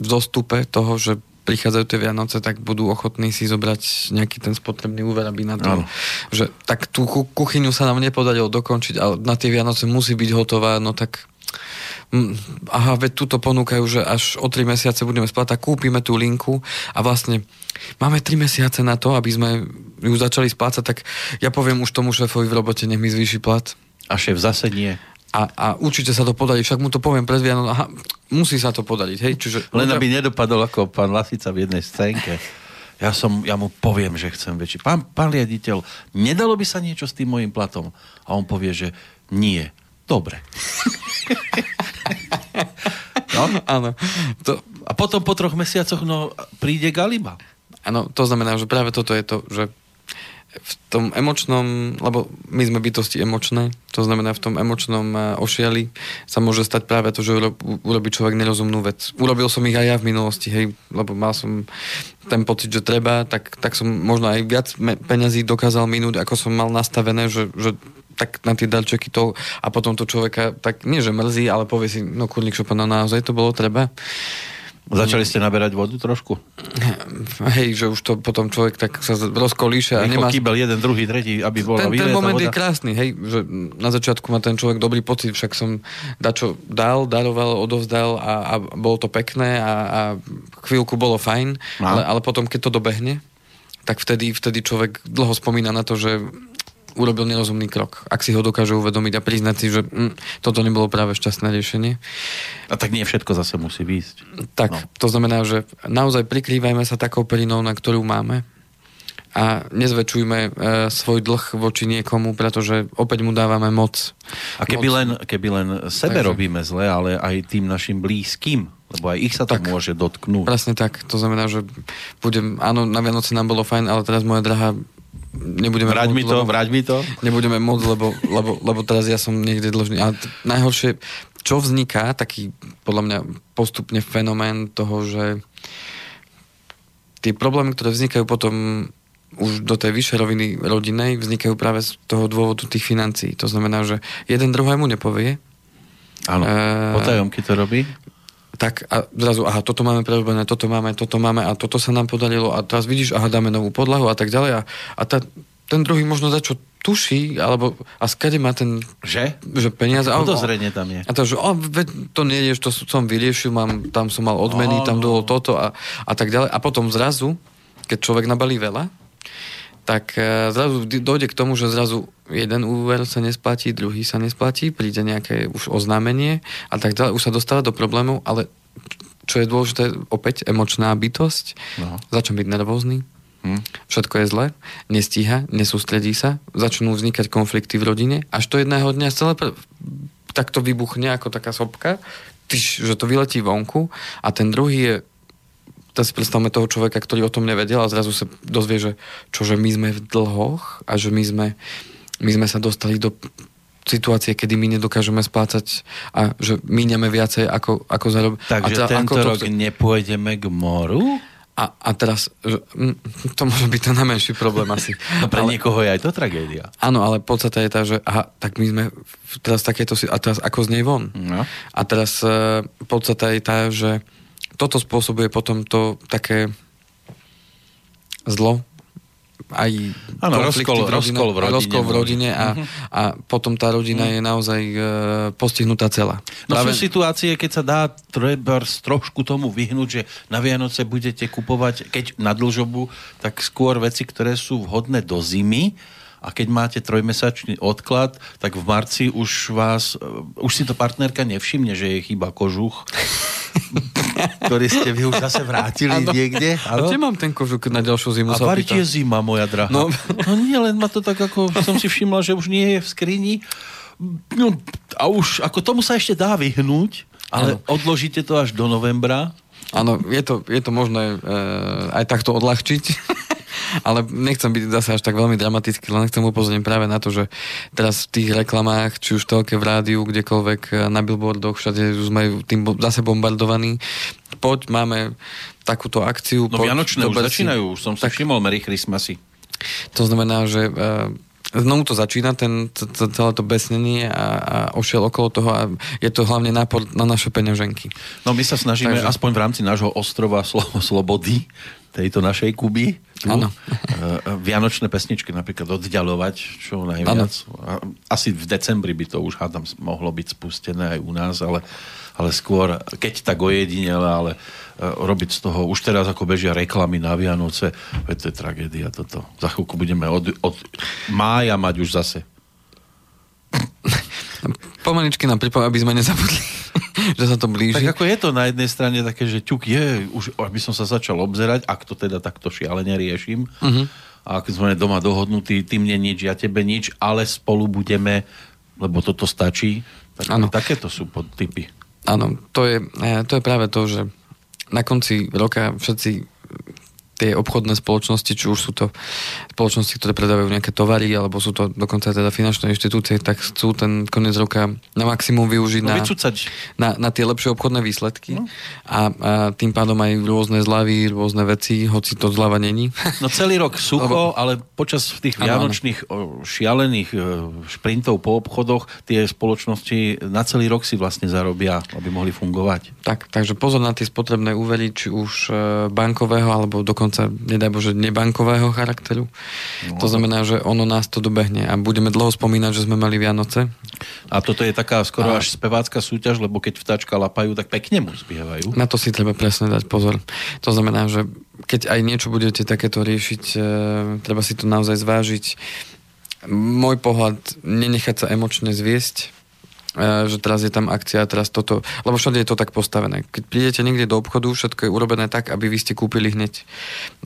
vzostupe toho, že prichádzajú tie Vianoce, tak budú ochotní si zobrať nejaký ten spotrebný úver, aby na to, že tak tú ku- kuchyňu sa nám nepodarilo dokončiť, ale na tie Vianoce musí byť hotová, no tak mm, aha, veď túto ponúkajú, že až o 3 mesiace budeme splatať, kúpime tú linku a vlastne máme 3 mesiace na to, aby sme ju začali splácať, tak ja poviem už tomu šéfovi v robote, nech mi zvýši plat. A šéf zase nie. A, a určite sa to podarí, však mu to poviem pred Vianoc, aha, musí sa to podariť, hej, čiže... Len aby nedopadol ako pán Lasica v jednej scénke. Ja, som, ja mu poviem, že chcem väčší. Pán, pán riaditeľ, nedalo by sa niečo s tým môjim platom? A on povie, že nie. Dobre. no? Áno, to, A potom po troch mesiacoch no, príde Galiba. Áno, to znamená, že práve toto je to, že v tom emočnom, lebo my sme bytosti emočné, to znamená v tom emočnom eh, ošiali sa môže stať práve to, že uro- urobí človek nerozumnú vec. Urobil som ich aj ja v minulosti, hej, lebo mal som ten pocit, že treba, tak, tak som možno aj viac peňazí dokázal minúť, ako som mal nastavené, že, že tak na tie darčeky to a potom to človeka tak nie, že mrzí, ale povie si, no kurník šopana, naozaj to bolo treba. Začali ste naberať vodu trošku? Hej, že už to potom človek tak sa rozkolíše a nemá... kýbel jeden, druhý, tretí, aby bola ten, ten moment voda. je krásny, hej, že na začiatku má ten človek dobrý pocit, však som dačo dal, daroval, odovzdal a, a bolo to pekné a, a chvíľku bolo fajn, No. ale, ale potom, keď to dobehne, tak vtedy, vtedy človek dlho spomína na to, že urobil nerozumný krok. Ak si ho dokáže uvedomiť a priznať si, že mm, toto nebolo práve šťastné riešenie. A tak nie všetko zase musí výjsť. Tak, No. to znamená, že naozaj prikrývajme sa takou perinou, na ktorú máme. a nezväčšujme e, svoj dlh voči niekomu, pretože opäť mu dávame moc. A keby, moc. len, keby len sebe Takže- robíme zle, ale aj tým našim blízkym, lebo aj ich sa to Tak. môže dotknúť. Presne tak. To znamená, že budem, áno, na Vianoce nám bolo fajn, ale teraz moja drahá nebudeme Vráť mi môcť, to, lebo, vráť mi to. nebudeme môcť, lebo, lebo, lebo teraz ja som niekde dlžný. A t- najhoršie, čo vzniká, taký podľa mňa postupne fenomén toho, že tie problémy, ktoré vznikajú potom už do tej vyššej roviny rodinej, vznikajú práve z toho dôvodu tých financií. To znamená, že jeden druhému nepovie, Áno, Eh, potajomky to robí. Tak a zrazu, aha, toto máme prerobené, toto máme, toto máme a toto sa nám podarilo a teraz vidíš, aha, dáme novú podlahu a tak ďalej a, a tá, ten druhý možno za čo tuší, alebo a skade má ten Že? že peniaze. Podozrenie tam je. A to, že o, veď to nie je, to som vyriešil, mám, tam som mal odmeny, Áno. tam bolo toto a, a tak ďalej. A potom zrazu, keď človek nabalí veľa, tak e, zrazu dojde k tomu, že zrazu jeden úver sa nesplatí, druhý sa nesplatí, príde nejaké už oznámenie a tak ďalej, už sa dostáva do problémov, ale čo je dôležité, opäť emočná bytosť, No. začne byť nervózny, Hm. všetko je zle, nestíha, nesústredí sa, začnú vznikať konflikty v rodine, až to jedného dňa celé pre... takto vybuchne ako taká sopka, tyš, že to vyletí vonku. A ten druhý je teraz si predstavme toho človeka, ktorý o tom nevedel a zrazu sa dozvie, že čo, že my sme v dlhoch a že my sme, my sme sa dostali do situácie, kedy my nedokážeme splácať a že míňame viacej ako, ako zarob... Takže a teda tento ako rok nepôjdeme k moru? a, a teraz, to môže byť ten najmenší problém asi. No pre ale, niekoho je aj to tragédia. áno, ale podstata je tá, že aha, tak my sme teraz takéto si, a teraz ako z nej von? No. A teraz e, podstata je tá, že toto spôsobuje potom to také zlo, aj konflikty rozkol- v rodine, rozkol v rodine rozkol v rodine a, a potom tá rodina je naozaj e, postihnutá celá. No sú situácie, keď sa dá treba trošku tomu vyhnúť, že na Vianoce budete kupovať, keď na dlžobu, tak skôr veci, ktoré sú vhodné do zimy. A keď máte trojmesačný odklad, tak v marci už vás, uh, už si to partnerka nevšimne, že je chyba kožuch, ktorý ste vy už zase vrátili Áno. niekde. A kde mám ten kožuk na ďalšiu zimu? A variť je zima, moja drahá. No. No. nie, len ma to tak ako, som si všimla, že už nie je v skrini. No, a už, ako tomu sa ešte dá vyhnúť, ale Áno. odložíte to až do novembra. Áno, je to, je to možné e, aj takto odľahčiť, ale nechcem byť zase až tak veľmi dramatický, len chcem upozorniť práve na to, že teraz v tých reklamách, či už telke, v rádiu, kdekoľvek, e, na billboardoch, všade sme tým zase bombardovaní. Poď, máme takúto akciu. No poď, Vianočné už začínajú, už som si Tak. všimol Merry Christmasy. To znamená, že uh, znovu to začína, ten, celé to besnenie a, a ošiel okolo toho a je to hlavne nápor na naše peňaženky. No my sa snažíme, Takže- aspoň v rámci nášho ostrova Slo- Slobody, tejto našej Kuby, tu, Áno. eh, vianočné pesničky napríklad oddialovať čo najviac. A Asi v decembri by to už hádam mohlo byť spustené aj u nás, ale, ale skôr, keď tak ojedinele, ale eh, robiť z toho, už teraz ako bežia reklamy na Vianoce, veď to je tragédia toto. Za chvíľku budeme od, od mája mať už zase. Pomaličky nám pripomína, aby sme nezabudli, že sa to blíži. Tak ako je to na jednej strane také, že ťuk je, už aby som sa začal obzerať, ak to teda takto šialene riešim. Uh-huh. A ak sme doma dohodnutí, ty mne nič, ja tebe nič, ale spolu budeme, lebo toto stačí. Tak takéto sú podtypy. Áno, to je, eh, to je práve to, že na konci roka všetci tie obchodné spoločnosti, či už sú to spoločnosti, ktoré predávajú nejaké tovary, alebo sú to dokonca teda finančné inštitúcie, tak chcú ten koniec roka na maximum využiť No na, na, na tie lepšie obchodné výsledky a, a tým pádom aj rôzne zľavy, rôzne veci, hoci to zľava není. No celý rok sucho, ale počas tých vianočných o, šialených e, šprintov po obchodoch tie spoločnosti na celý rok si vlastne zarobia, aby mohli fungovať. Tak, takže pozor na tie spotrebné úvery, či už e, bankového, alebo dokonca, nedaj Bože, nebankového charakteru. No. To znamená, že ono nás to dobehne a budeme dlho spomínať, že sme mali Vianoce. A toto je taká skoro A- až spevácka súťaž, lebo keď vtáčka lapajú, tak pekne mu spievajú. Na to si treba presne dať pozor. To znamená, že keď aj niečo budete takéto riešiť, e, treba si to naozaj zvážiť. Môj pohľad, nenechať sa emočne zviesť, že teraz je tam akcia, teraz toto, lebo všade je to tak postavené. Keď prídete niekde do obchodu, všetko je urobené tak, aby vy ste kúpili hneď.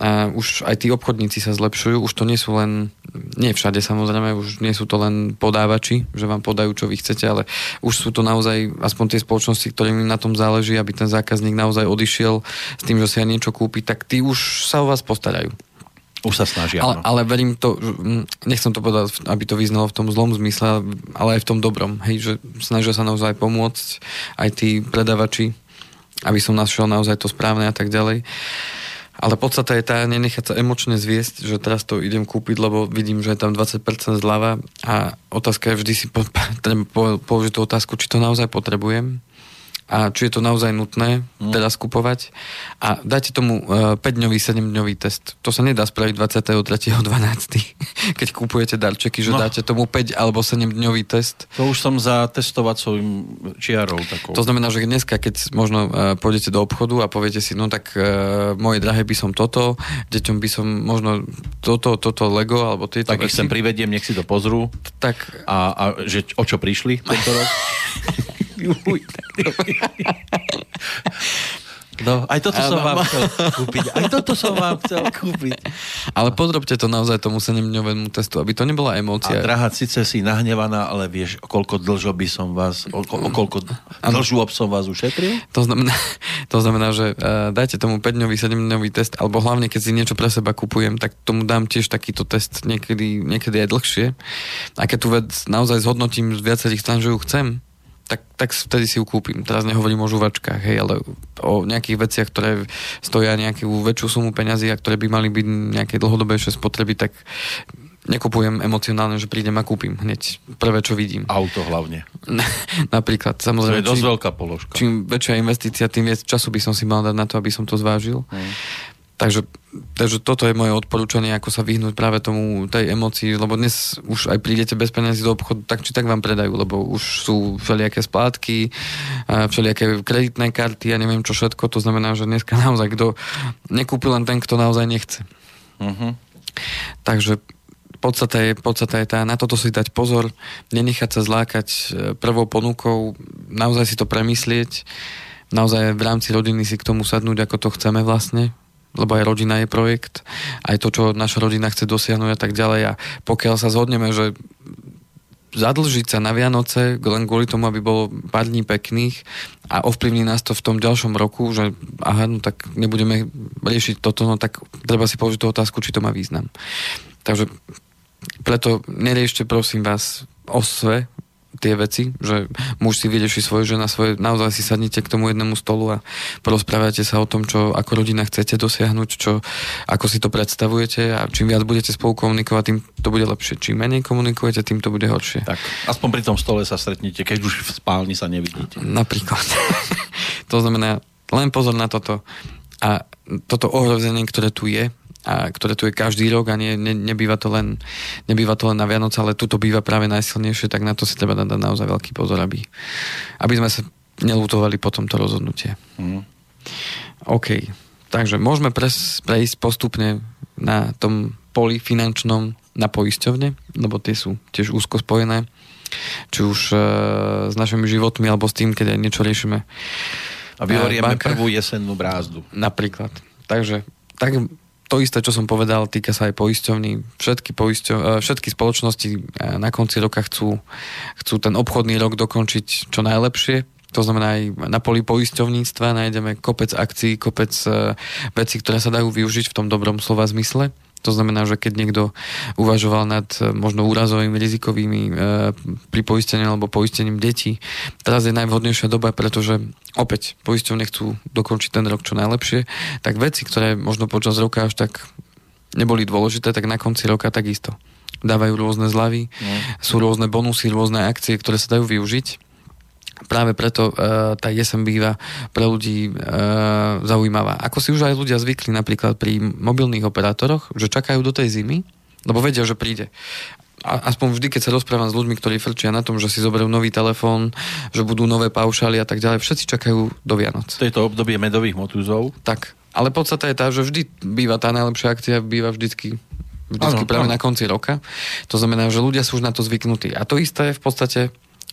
A už aj tí obchodníci sa zlepšujú, už to nie sú len, nie všade samozrejme, už nie sú to len podávači, že vám podajú, čo vy chcete, ale už sú to naozaj aspoň tie spoločnosti, ktorým na tom záleží, aby ten zákazník naozaj odišiel s tým, že si aj niečo kúpi, tak tí už sa o vás postarajú. Už sa snažia. Ale, ale verím to, nechcem to povedať, aby to vyznalo v tom zlom zmysle, ale aj v tom dobrom. Hej, že snažia sa naozaj pomôcť aj tí predavači, aby som našiel naozaj to správne a tak ďalej. Ale podstata je tá, nenechať sa emočne zviesť, že teraz to idem kúpiť, lebo vidím, že je tam 20% zľava a otázka je vždy si po, po, položiť tú otázku, či to naozaj potrebujem a či je to naozaj nutné mm. teraz kupovať a dajte tomu uh, 5-dňový, 7-dňový test. To sa nedá spraviť 23.12. keď kupujete darčeky, že no. dáte tomu 5 alebo 7-dňový test. To už som za testovacou čiarou takou. To znamená, že dneska, keď možno uh, pôjdete do obchodu a poviete si, no tak uh, moje drahé by som toto, deťom by som možno toto, toto Lego alebo tieto Tak ich sem privediem, nech si to pozrú. Tak. A, a že o čo prišli tento rok? No, aj toto som vám chcel kúpiť. Aj toto som vám chcel kúpiť. Ale podrobte to naozaj tomu 7-dňovému testu, aby to nebola emócia. A drahá, síce si nahnevaná, ale vieš, koľko dlžo by som vás, o, o koľko dlžôb som vás ušetril? To znamená, to znamená že uh, dajte tomu 5-dňový, 7-dňový test, alebo hlavne, keď si niečo pre seba kupujem, tak tomu dám tiež takýto test niekedy, niekedy aj dlhšie. A keď tu vec naozaj zhodnotím z viacerých stran, že ju chcem, tak, tak vtedy si ju kúpim. Teraz nehovorím o žuvačkách, hej, ale o nejakých veciach, ktoré stoja nejakú väčšiu sumu peňazí a ktoré by mali byť nejaké dlhodobejšie spotreby, tak nekupujem emocionálne, že prídem a kúpim hneď prvé, čo vidím. Auto hlavne. Napríklad, samozrejme. To je dosť čím, veľká položka. Čím väčšia investícia, tým viac času by som si mal dať na to, aby som to zvážil. Hmm. Takže, takže toto je moje odporúčanie, ako sa vyhnúť práve tomu tej emocii, lebo dnes už aj prídete bez peniazy do obchodu, tak či tak vám predajú, lebo už sú všelijaké splátky, všelijaké kreditné karty a ja neviem čo všetko, to znamená, že dneska naozaj kto nekúpi len ten, kto naozaj nechce. Uh-huh. Takže podstata je, podstata je tá, na toto si dať pozor, nenechať sa zlákať e, prvou ponukou, naozaj si to premyslieť, naozaj v rámci rodiny si k tomu sadnúť, ako to chceme vlastne, lebo aj rodina je projekt, aj to, čo naša rodina chce dosiahnuť a tak ďalej. A pokiaľ sa zhodneme, že zadlžiť sa na Vianoce len kvôli tomu, aby bolo pár dní pekných a ovplyvní nás to v tom ďalšom roku, že aha, no tak nebudeme riešiť toto, no tak treba si položiť tú otázku, či to má význam. Takže preto neriešte prosím vás o sve tie veci, že muž si vyrieši svoje, žena svoje, naozaj si sadnite k tomu jednému stolu a porozprávate sa o tom, čo ako rodina chcete dosiahnuť, čo, ako si to predstavujete a čím viac budete spolu komunikovať, tým to bude lepšie. Čím menej komunikujete, tým to bude horšie. Tak, aspoň pri tom stole sa stretnete, keď už v spálni sa nevidíte. Napríklad. to znamená, len pozor na toto. A toto ohrozenie, ktoré tu je, a ktoré tu je každý rok a nie, ne, nebýva, to len, nebýva to len na Vianoce, ale tu to býva práve najsilnejšie, tak na to si treba dať naozaj veľký pozor, aby, aby sme sa nelútovali po tomto rozhodnutie. Mm. OK, takže môžeme pres, prejsť postupne na tom poli finančnom na poisťovne, lebo tie sú tiež úzko spojené, či už e, s našimi životmi, alebo s tým, keď aj niečo riešime. A vyhorieme prvú jesennú brázdu. Napríklad. Takže tak to isté, čo som povedal, týka sa aj poisťovní. Všetky, poisťov, e, všetky spoločnosti e, na konci roka chcú, chcú ten obchodný rok dokončiť čo najlepšie. To znamená aj na poli poisťovníctva nájdeme kopec akcií, kopec e, vecí, ktoré sa dajú využiť v tom dobrom slova zmysle. To znamená, že keď niekto uvažoval nad e, možno úrazovými rizikovými e, pri poistení alebo poistením detí, teraz je najvhodnejšia doba, pretože opäť poisťovne chcú dokončiť ten rok čo najlepšie, tak veci, ktoré možno počas roka až tak neboli dôležité, tak na konci roka takisto. Dávajú rôzne zľavy, mm. sú rôzne bonusy, rôzne akcie, ktoré sa dajú využiť práve preto uh, tá jesen býva pre ľudí uh, zaujímavá. Ako si už aj ľudia zvykli napríklad pri mobilných operátoroch, že čakajú do tej zimy, lebo vedia, že príde. A, aspoň vždy, keď sa rozprávam s ľuďmi, ktorí frčia na tom, že si zoberú nový telefón, že budú nové paušály a tak ďalej, všetci čakajú do Vianoc. To je to obdobie medových motúzov. Tak, ale podstata je tá, že vždy býva tá najlepšia akcia, býva vždycky vždycky ano, práve ano. na konci roka. To znamená, že ľudia sú už na to zvyknutí. A to isté v podstate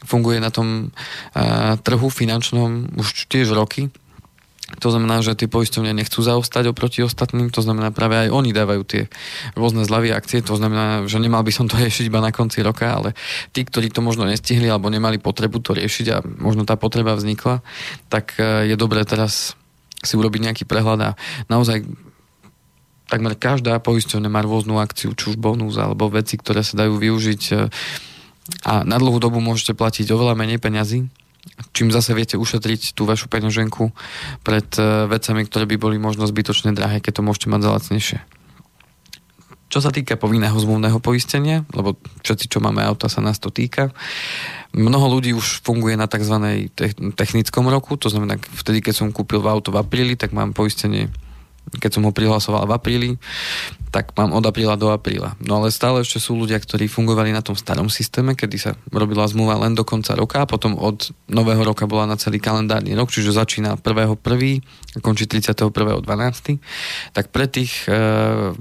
funguje na tom uh, trhu finančnom už tiež roky. To znamená, že tie poisťovne nechcú zaostať oproti ostatným, to znamená práve aj oni dávajú tie rôzne zľavy akcie, to znamená, že nemal by som to riešiť iba na konci roka, ale tí, ktorí to možno nestihli alebo nemali potrebu to riešiť a možno tá potreba vznikla, tak je dobré teraz si urobiť nejaký prehľad a naozaj takmer každá poisťovňa má rôznu akciu, či už bonus alebo veci, ktoré sa dajú využiť e, a na dlhú dobu môžete platiť oveľa menej peňazí, čím zase viete ušetriť tú vašu peňaženku pred e, vecami, ktoré by boli možno zbytočne drahé, keď to môžete mať za lacnejšie. Čo sa týka povinného zmluvného poistenia, lebo všetci, čo máme auta, sa nás to týka, mnoho ľudí už funguje na tzv. technickom roku, to znamená, vtedy, keď som kúpil auto v apríli, tak mám poistenie keď som ho prihlasoval v apríli, tak mám od apríla do apríla. No ale stále ešte sú ľudia, ktorí fungovali na tom starom systéme, kedy sa robila zmluva len do konca roka a potom od nového roka bola na celý kalendárny rok, čiže začína 1.1. a končí 31.12. Tak pre tých e,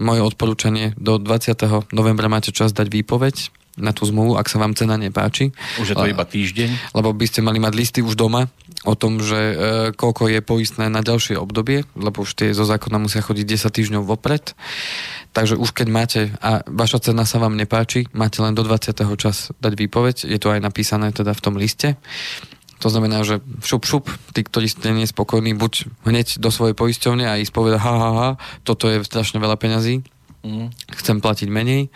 moje odporúčanie do 20. novembra máte čas dať výpoveď na tú zmluvu, ak sa vám cena nepáči. Už je to iba týždeň? Lebo by ste mali mať listy už doma o tom, že e, koľko je poistné na ďalšie obdobie, lebo už tie zo zákona musia chodiť 10 týždňov vopred. Takže už keď máte a vaša cena sa vám nepáči, máte len do 20. čas dať výpoveď. Je to aj napísané teda v tom liste. To znamená, že šup, šup, tí, ktorí ste nespokojní, buď hneď do svojej poisťovne a ísť povedať, ha, ha, ha, toto je strašne veľa peňazí, mm. chcem platiť menej,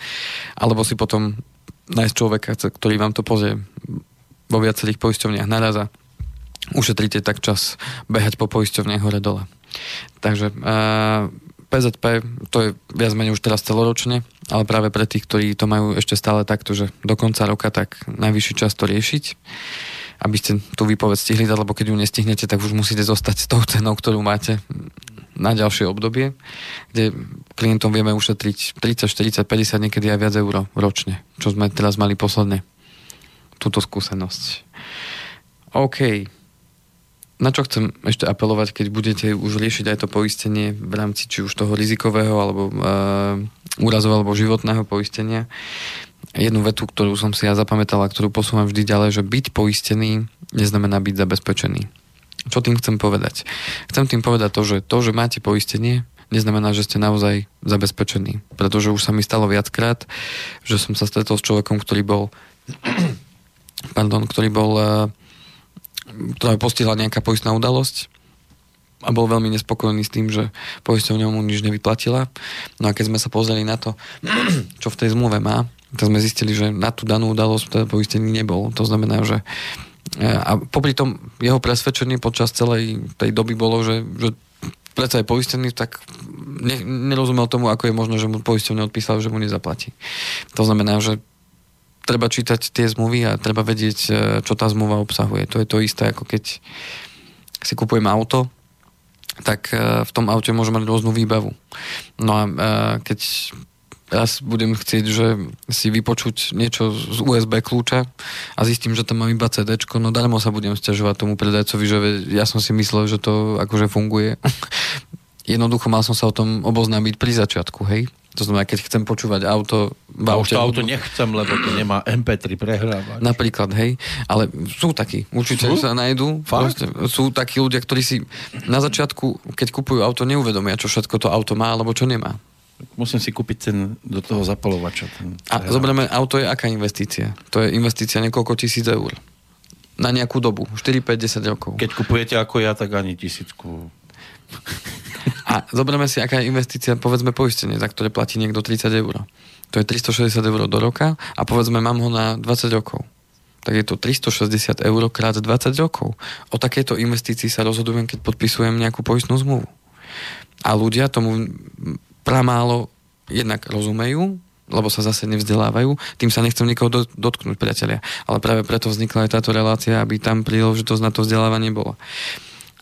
alebo si potom nájsť človeka, ktorý vám to pozrie vo viacerých poisťovniach naraz a ušetríte tak čas behať po poisťovniach hore-dole. Takže PZP to je viac menej už teraz celoročne, ale práve pre tých, ktorí to majú ešte stále takto, že do konca roka, tak najvyšší čas to riešiť aby ste tú výpoveď stihli dať, lebo keď ju nestihnete, tak už musíte zostať s tou cenou, ktorú máte na ďalšie obdobie, kde klientom vieme ušetriť 30, 40, 50, niekedy aj viac eur ročne, čo sme teraz mali posledne túto skúsenosť. OK. Na čo chcem ešte apelovať, keď budete už riešiť aj to poistenie v rámci či už toho rizikového alebo uh, úrazového alebo životného poistenia, jednu vetu, ktorú som si ja zapamätal a ktorú posúvam vždy ďalej, že byť poistený neznamená byť zabezpečený čo tým chcem povedať? Chcem tým povedať to, že to, že máte poistenie, neznamená, že ste naozaj zabezpečení. Pretože už sa mi stalo viackrát, že som sa stretol s človekom, ktorý bol pardon, ktorý bol ktorá postihla nejaká poistná udalosť a bol veľmi nespokojný s tým, že poisťovňa mu nič nevyplatila. No a keď sme sa pozreli na to, čo v tej zmluve má, tak sme zistili, že na tú danú udalosť teda poistený nebol. To znamená, že a popri tom jeho presvedčenie počas celej tej doby bolo, že, že predsa je poistený, tak ne, nerozumel tomu, ako je možno, že mu poisťovne odpísal, že mu nezaplatí. To znamená, že treba čítať tie zmluvy a treba vedieť, e, čo tá zmluva obsahuje. To je to isté, ako keď si kupujem auto, tak e, v tom aute môže mať rôznu výbavu. No a e, keď raz budem chcieť, že si vypočuť niečo z USB kľúča a zistím, že tam mám iba CD, no darmo sa budem stiažovať tomu predajcovi, že ja som si myslel, že to akože funguje. Jednoducho mal som sa o tom oboznámiť pri začiatku, hej? To znamená, keď chcem počúvať auto... No, už to auto nechcem, lebo to nemá MP3 prehrávač. Napríklad, hej. Ale sú takí. Určite sú? sa nájdú. Proste, sú takí ľudia, ktorí si na začiatku, keď kupujú auto, neuvedomia, čo všetko to auto má, alebo čo nemá. Musím si kúpiť ten do toho zapalovača. Ten a zoberieme, auto je aká investícia? To je investícia niekoľko tisíc eur. Na nejakú dobu. 4, 5, 10 rokov. Keď kupujete ako ja, tak ani tisícku. A zoberieme si, aká je investícia, povedzme poistenie, za ktoré platí niekto 30 eur. To je 360 eur do roka a povedzme mám ho na 20 rokov. Tak je to 360 eur krát 20 rokov. O takéto investícii sa rozhodujem, keď podpisujem nejakú poistnú zmluvu. A ľudia tomu pramálo jednak rozumejú, lebo sa zase nevzdelávajú. Tým sa nechcem nikoho do, dotknúť, priatelia. Ale práve preto vznikla aj táto relácia, aby tam príležitosť na to vzdelávanie bola.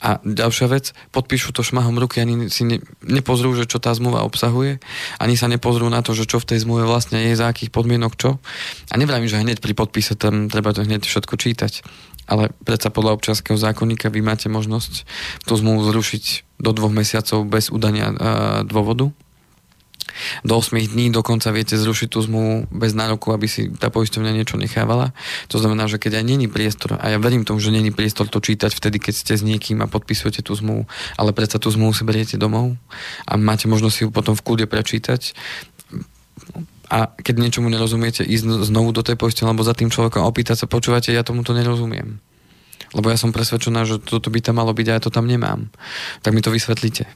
A ďalšia vec, podpíšu to šmahom ruky, ani si ne, nepozrú, že čo tá zmluva obsahuje, ani sa nepozrú na to, že čo v tej zmluve vlastne je, za akých podmienok čo. A nevravím, že hneď pri podpise tam treba to hneď všetko čítať. Ale predsa podľa občianského zákonníka vy máte možnosť tú zmluvu zrušiť do dvoch mesiacov bez udania dôvodu Do 8 dní dokonca viete zrušiť tú zmluvu bez nároku, aby si tá poisťovňa niečo nechávala. To znamená, že keď aj není priestor, a ja verím tomu, že není priestor to čítať vtedy, keď ste s niekým a podpisujete tú zmluvu, ale predsa tú zmluvu si beriete domov a máte možnosť ju potom v kľude prečítať, a keď niečomu nerozumiete, ísť znovu do tej poistenia alebo za tým človekom opýtať sa, počúvate, ja tomu to nerozumiem. Lebo ja som presvedčená, že toto by tam malo byť a ja to tam nemám. Tak mi to vysvetlíte.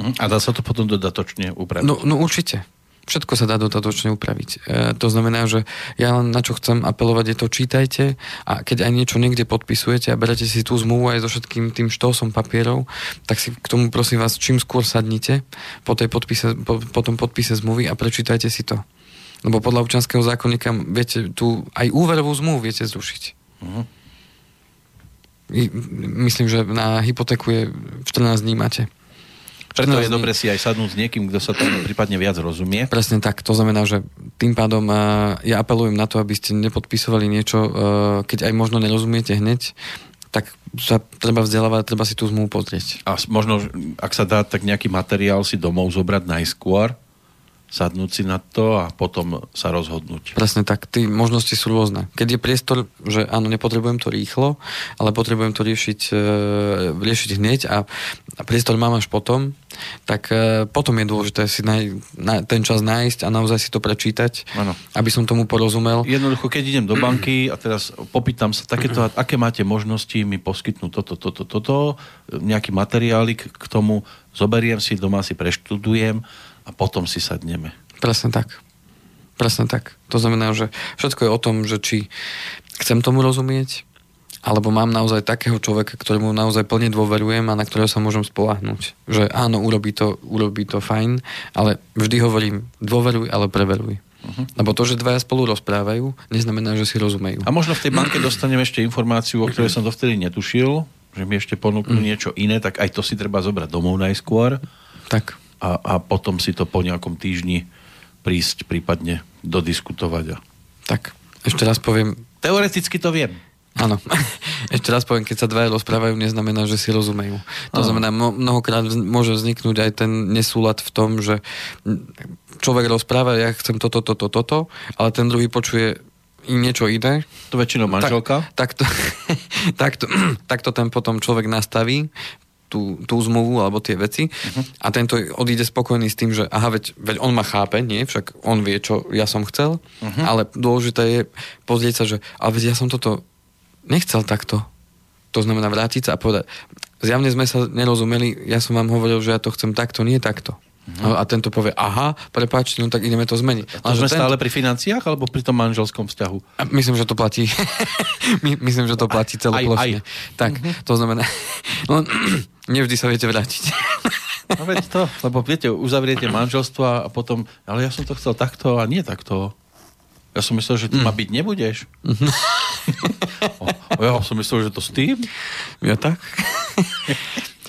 Mhm. A dá sa to potom dodatočne upraviť? No, no určite. Všetko sa dá dodatočne upraviť. E, to znamená, že ja len na čo chcem apelovať je to čítajte a keď aj niečo niekde podpisujete a berete si tú zmluvu aj so všetkým tým štosom papierov, tak si k tomu prosím vás čím skôr sadnite po, tej podpise, po, po tom podpise zmluvy a prečítajte si to. Lebo podľa občanského zákonníka viete, tu aj úverovú zmluvu viete zrušiť. Uh-huh. Myslím, že na hypotéku je 14 dní máte. Preto je dobre si aj sadnúť s niekým, kto sa tam prípadne viac rozumie. Presne tak. To znamená, že tým pádom uh, ja apelujem na to, aby ste nepodpisovali niečo, uh, keď aj možno nerozumiete hneď, tak sa treba vzdelávať, treba si tú zmluvu pozrieť. A možno, ak sa dá, tak nejaký materiál si domov zobrať najskôr, sadnúť si na to a potom sa rozhodnúť. Presne tak, tí možnosti sú rôzne. Keď je priestor, že áno, nepotrebujem to rýchlo, ale potrebujem to riešiť, e, riešiť hneď a, a priestor mám až potom, tak e, potom je dôležité si naj, na, ten čas nájsť a naozaj si to prečítať, ano. aby som tomu porozumel. Jednoducho, keď idem do banky a teraz popýtam sa takéto, aké máte možnosti mi poskytnúť toto, toto, toto, nejaký materiálik k tomu, zoberiem si, doma si preštudujem a potom si sadneme. Presne tak. Presne tak. To znamená, že všetko je o tom, že či chcem tomu rozumieť, alebo mám naozaj takého človeka, ktorému naozaj plne dôverujem a na ktorého sa môžem spolahnúť. Že áno, urobí to, urobí to fajn, ale vždy hovorím, dôveruj, ale preveruj. Uh-huh. Lebo to, že dvaja spolu rozprávajú, neznamená, že si rozumejú. A možno v tej banke dostaneme ešte informáciu, o ktorej som dovtedy netušil, že mi ešte ponúknú mm. niečo iné, tak aj to si treba zobrať domov najskôr. Tak a, a potom si to po nejakom týždni prísť prípadne dodiskutovať. A... Tak, ešte raz poviem. Teoreticky to viem. Áno. Ešte raz poviem, keď sa dvaja rozprávajú, neznamená, že si rozumejú. To znamená, mnohokrát môže vzniknúť aj ten nesúlad v tom, že človek rozpráva, ja chcem toto, toto, toto, ale ten druhý počuje niečo iné. To väčšinou manželka? Tak, tak, to, tak, to, tak to ten potom človek nastaví tú, tú zmluvu alebo tie veci uh-huh. a tento odíde spokojný s tým, že aha, veď, veď on ma chápe, nie? Však on vie, čo ja som chcel, uh-huh. ale dôležité je pozrieť sa, že ale veď ja som toto nechcel takto. To znamená vrátiť sa a povedať, zjavne sme sa nerozumeli, ja som vám hovoril, že ja to chcem takto, nie takto. Uh-huh. A tento povie, aha, prepáčte, no tak ideme to zmeniť. A to sme tento... stále pri financiách alebo pri tom manželskom vzťahu? A myslím, že to platí. My, myslím, že to platí celoplošne. Tak, uh-huh. to znamená, no, nevždy sa viete vrátiť. No veď to, lebo viete, uzavriete manželstvo a potom, ale ja som to chcel takto a nie takto. Ja som myslel, že ty mm. ma byť nebudeš. o, ja som myslel, že to s tým. Ja tak.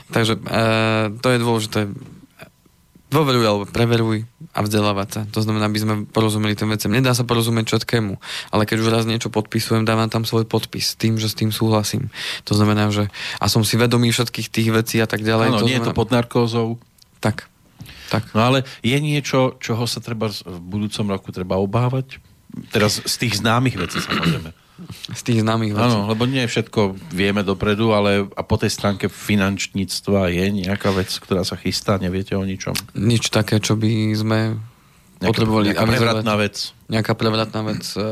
Takže e, to je dôležité dôveruj alebo preveruj a vzdelávať sa. To znamená, aby sme porozumeli tým vecem. Nedá sa porozumieť všetkému, ale keď už raz niečo podpisujem, dávam tam svoj podpis tým, že s tým súhlasím. To znamená, že a som si vedomý všetkých tých vecí a tak ďalej. Áno, to nie znamená... je to pod narkózou. Tak. tak. No ale je niečo, čoho sa treba v budúcom roku treba obávať? Teraz z tých známych vecí samozrejme z tých známych vecí. Áno, lebo nie všetko vieme dopredu, ale a po tej stránke finančníctva je nejaká vec, ktorá sa chystá, neviete o ničom? Nič také, čo by sme nejaká, potrebovali nejaká prevratná vec. Nejaká prevratná vec. E,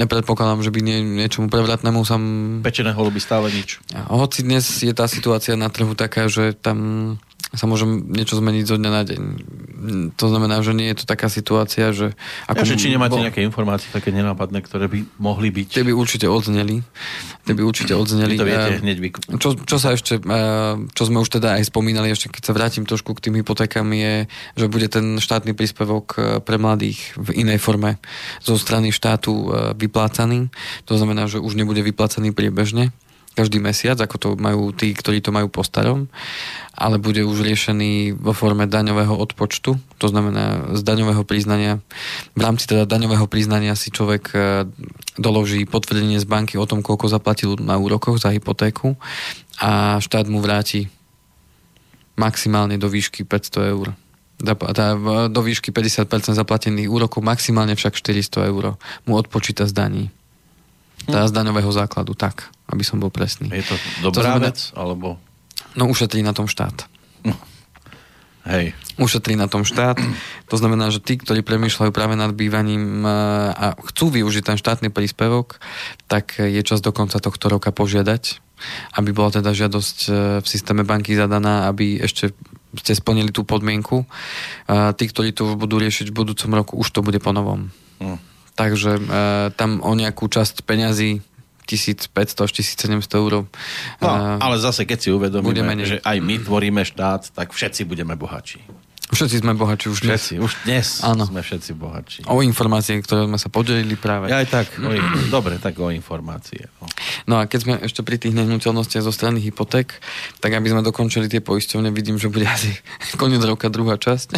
nepredpokladám, že by nie, niečomu prevratnému sa... Pečené holuby stále nič. Hoci dnes je tá situácia na trhu taká, že tam sa môžem niečo zmeniť zo dňa na deň. To znamená, že nie je to taká situácia, že... Ako ja, že či nemáte bo... nejaké informácie také nenápadné, ktoré by mohli byť? Tie by určite odzneli. Tie by určite odzneli. Vy to viete uh, hneď čo, čo sa ešte, uh, čo sme už teda aj spomínali, ešte keď sa vrátim trošku k tým hypotékam, je, že bude ten štátny príspevok eh, pre mladých v inej forme zo strany štátu vyplácaný. To znamená, že už nebude vyplácaný priebežne každý mesiac, ako to majú tí, ktorí to majú po starom, ale bude už riešený vo forme daňového odpočtu, to znamená z daňového priznania. V rámci teda daňového priznania si človek e, doloží potvrdenie z banky o tom, koľko zaplatil na úrokoch za hypotéku a štát mu vráti maximálne do výšky 500 eur do výšky 50% zaplatených úrokov, maximálne však 400 eur mu odpočíta z daní. Tá z daňového základu, tak, aby som bol presný. Je to To dobrá znamená- vec? Alebo... No ušetrí na tom štát. Hej. Ušetrí na tom štát. To znamená, že tí, ktorí premýšľajú práve nad bývaním e, a chcú využiť ten štátny príspevok, tak je čas do konca tohto roka požiadať, aby bola teda žiadosť e, v systéme banky zadaná, aby ešte ste splnili tú podmienku. A tí, ktorí to budú riešiť v budúcom roku, už to bude po novom. Hm. Takže e, tam o nejakú časť peňazí 1500 až 1700 eur. No, e, ale zase, keď si uvedomíme, že aj my tvoríme štát, tak všetci budeme bohatší. Všetci sme bohatší už dnes. Všetci, už dnes Áno. sme všetci bohatší. O informácie, ktoré sme sa podelili práve. Aj tak, o, dobre, tak o informácie. No. No a keď sme ešte pri tých nehnuteľnostiach zo strany hypoték, tak aby sme dokončili tie poisťovne, vidím, že bude asi koniec roka druhá časť.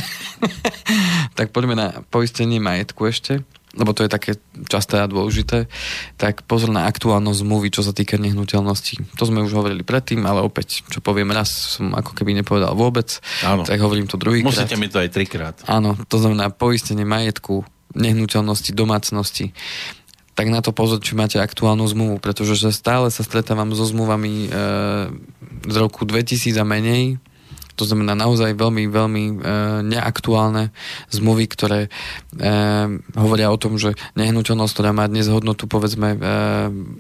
tak poďme na poistenie majetku ešte lebo to je také časté a dôležité, tak pozor na aktuálnosť zmluvy, čo sa týka nehnuteľností. To sme už hovorili predtým, ale opäť, čo poviem raz, som ako keby nepovedal vôbec, Áno. tak hovorím to druhýkrát. Musíte mi to aj trikrát. Áno, to znamená poistenie majetku, nehnuteľnosti, domácnosti. Tak na to pozor, či máte aktuálnu zmluvu, pretože že stále sa stretávam so zmluvami e, z roku 2000 a menej, to znamená naozaj veľmi, veľmi e, neaktuálne zmluvy, ktoré e, hovoria o tom, že nehnuteľnosť, ktorá má dnes hodnotu, povedzme, e,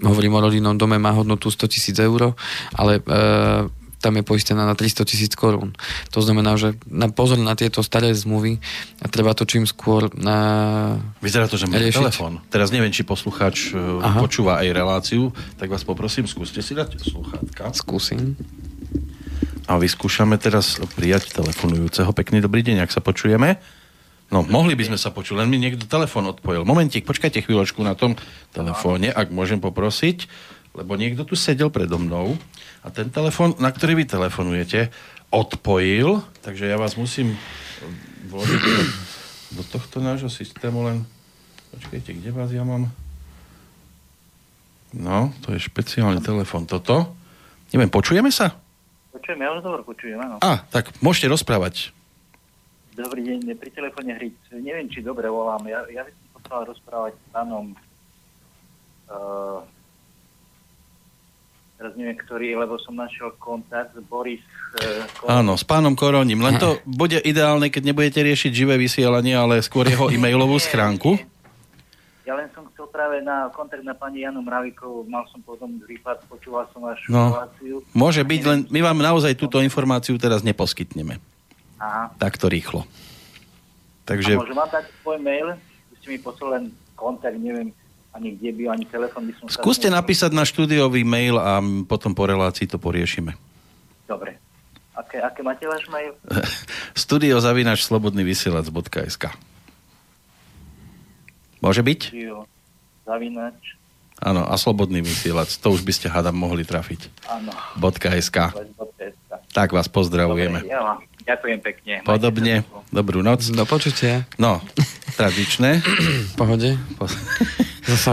hovorím o rodinnom dome, má hodnotu 100 tisíc eur, ale e, tam je poistená na 300 tisíc korún. To znamená, že na pozor na tieto staré zmluvy a treba to čím skôr na... Vyzerá to, že máme Riešiť. telefón. Teraz neviem, či poslucháč e, Aha. počúva aj reláciu, tak vás poprosím, skúste si dať sluchátka. Skúsim. A vyskúšame teraz prijať telefonujúceho. Pekný dobrý deň, ak sa počujeme. No, mohli by sme sa počuť, len mi niekto telefón odpojil. Momentík, počkajte chvíľočku na tom telefóne, ak môžem poprosiť, lebo niekto tu sedel predo mnou a ten telefón, na ktorý vy telefonujete, odpojil, takže ja vás musím vložiť do, tohto nášho systému, len počkajte, kde vás ja mám? No, to je špeciálny telefón. Toto. Neviem, počujeme sa? Počujem, ja rozhovor počujem, áno. A, tak môžete rozprávať. Dobrý deň, pri telefóne Hric. Neviem, či dobre volám. Ja, ja by som potreboval rozprávať s pánom uh, teraz neviem, ktorý, lebo som našiel kontakt Boris uh, Ko- Áno, s pánom Koroním. Len to bude ideálne, keď nebudete riešiť živé vysielanie, ale skôr jeho e-mailovú Nie, schránku. nie. Ja len som chcel práve na kontakt na pani Janu Mravíkovú, mal som potom prípad, počúval som vašu No. reláciu. Môže byť, len my vám naozaj túto informáciu teraz neposkytneme. Aha. Takto rýchlo. A Takže môžem vám dať svoj mail? Ste mi poslali len kontakt, neviem ani kde by, ani telefon by som sa... skúste napísať na štúdiový mail a potom po relácii to poriešime. Dobre. Aké, aké máte váš mail? Studio zavinač slobodnyvysielac.sk Môže byť? Zavinač. Áno, a slobodný vysielač. To už by ste hádam mohli trafiť. Áno. .sk. Tak vás pozdravujeme. Dobre, ja vám ďakujem pekne. Podobne. Dobrú noc. Do počutia. No, tradičné. Pohode. Po-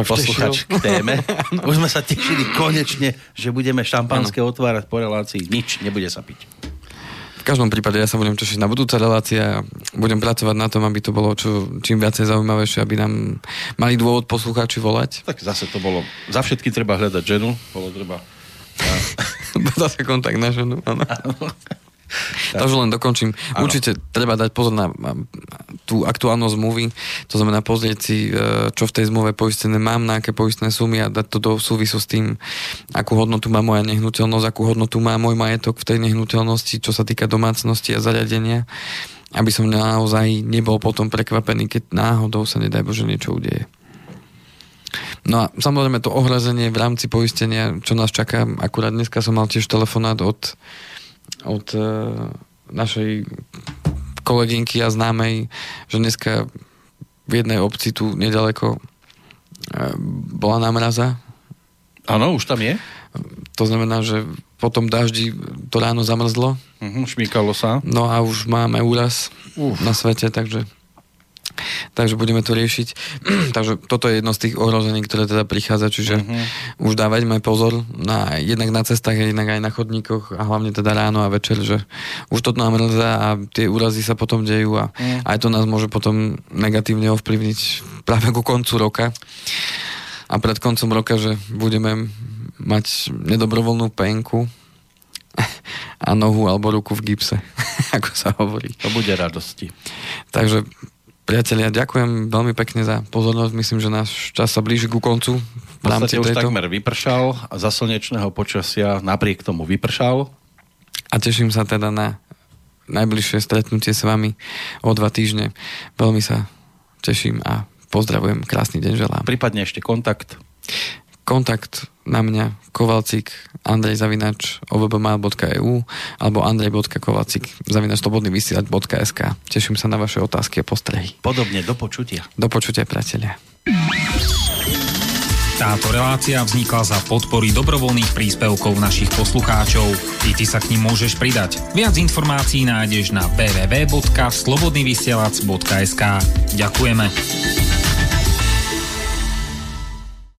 Posluchač k téme. Už sme sa tešili konečne, že budeme šampanské otvárať po relácii. Nič, nebude sa piť. V každom prípade ja sa budem tešiť na budúce relácie a budem pracovať na tom, aby to bolo čo, čím viacej zaujímavejšie, aby nám mali dôvod poslucháči volať. Tak zase to bolo... Za všetky treba hľadať ženu. Bolo treba... Zase kontakt na ženu. áno. Takže len dokončím. Áno. Určite treba dať pozor na tú aktuálnosť zmluvy, to znamená pozrieť si, e, čo v tej zmluve poistené mám, na aké poistné sumy a dať to do súvisu s tým, akú hodnotu má moja nehnuteľnosť, akú hodnotu má môj majetok v tej nehnuteľnosti, čo sa týka domácnosti a zariadenia, aby som naozaj nebol potom prekvapený, keď náhodou sa nedaj Bože niečo udeje. No a samozrejme to ohrozenie v rámci poistenia, čo nás čaká, akurát dneska som mal tiež telefonát od, od e, našej kolegynky a známej, že dneska v jednej obci tu nedaleko e, bola námraza. Áno, už tam je. To znamená, že po tom daždi to ráno zamrzlo. Uh-huh, šmíkalo sa. No a už máme úraz Uf. na svete, takže takže budeme to riešiť. takže toto je jedno z tých ohrození, ktoré teda prichádza, čiže uh-huh. už dávajme pozor na, jednak na cestách, jednak aj na chodníkoch a hlavne teda ráno a večer, že už to nám mrzá a tie úrazy sa potom dejú a uh-huh. aj to nás môže potom negatívne ovplyvniť práve ku koncu roka a pred koncom roka, že budeme mať nedobrovoľnú penku a nohu alebo ruku v gipse, ako sa hovorí. To bude radosti. Takže priatelia, ďakujem veľmi pekne za pozornosť. Myslím, že náš čas sa blíži ku koncu. V rámci už tejto... takmer vypršal a za slnečného počasia napriek tomu vypršal. A teším sa teda na najbližšie stretnutie s vami o dva týždne. Veľmi sa teším a pozdravujem. Krásny deň želám. Prípadne ešte kontakt kontakt na mňa kovalcik andrej zavinač ovbmail.eu alebo andrej.kovalcik zavinač slobodnyvysielač.sk Teším sa na vaše otázky a postrehy. Podobne, do počutia. Do počutia, priatelia. Táto relácia vznikla za podpory dobrovoľných príspevkov našich poslucháčov. I ty sa k ním môžeš pridať. Viac informácií nájdeš na www.slobodnyvysielac.sk Ďakujeme.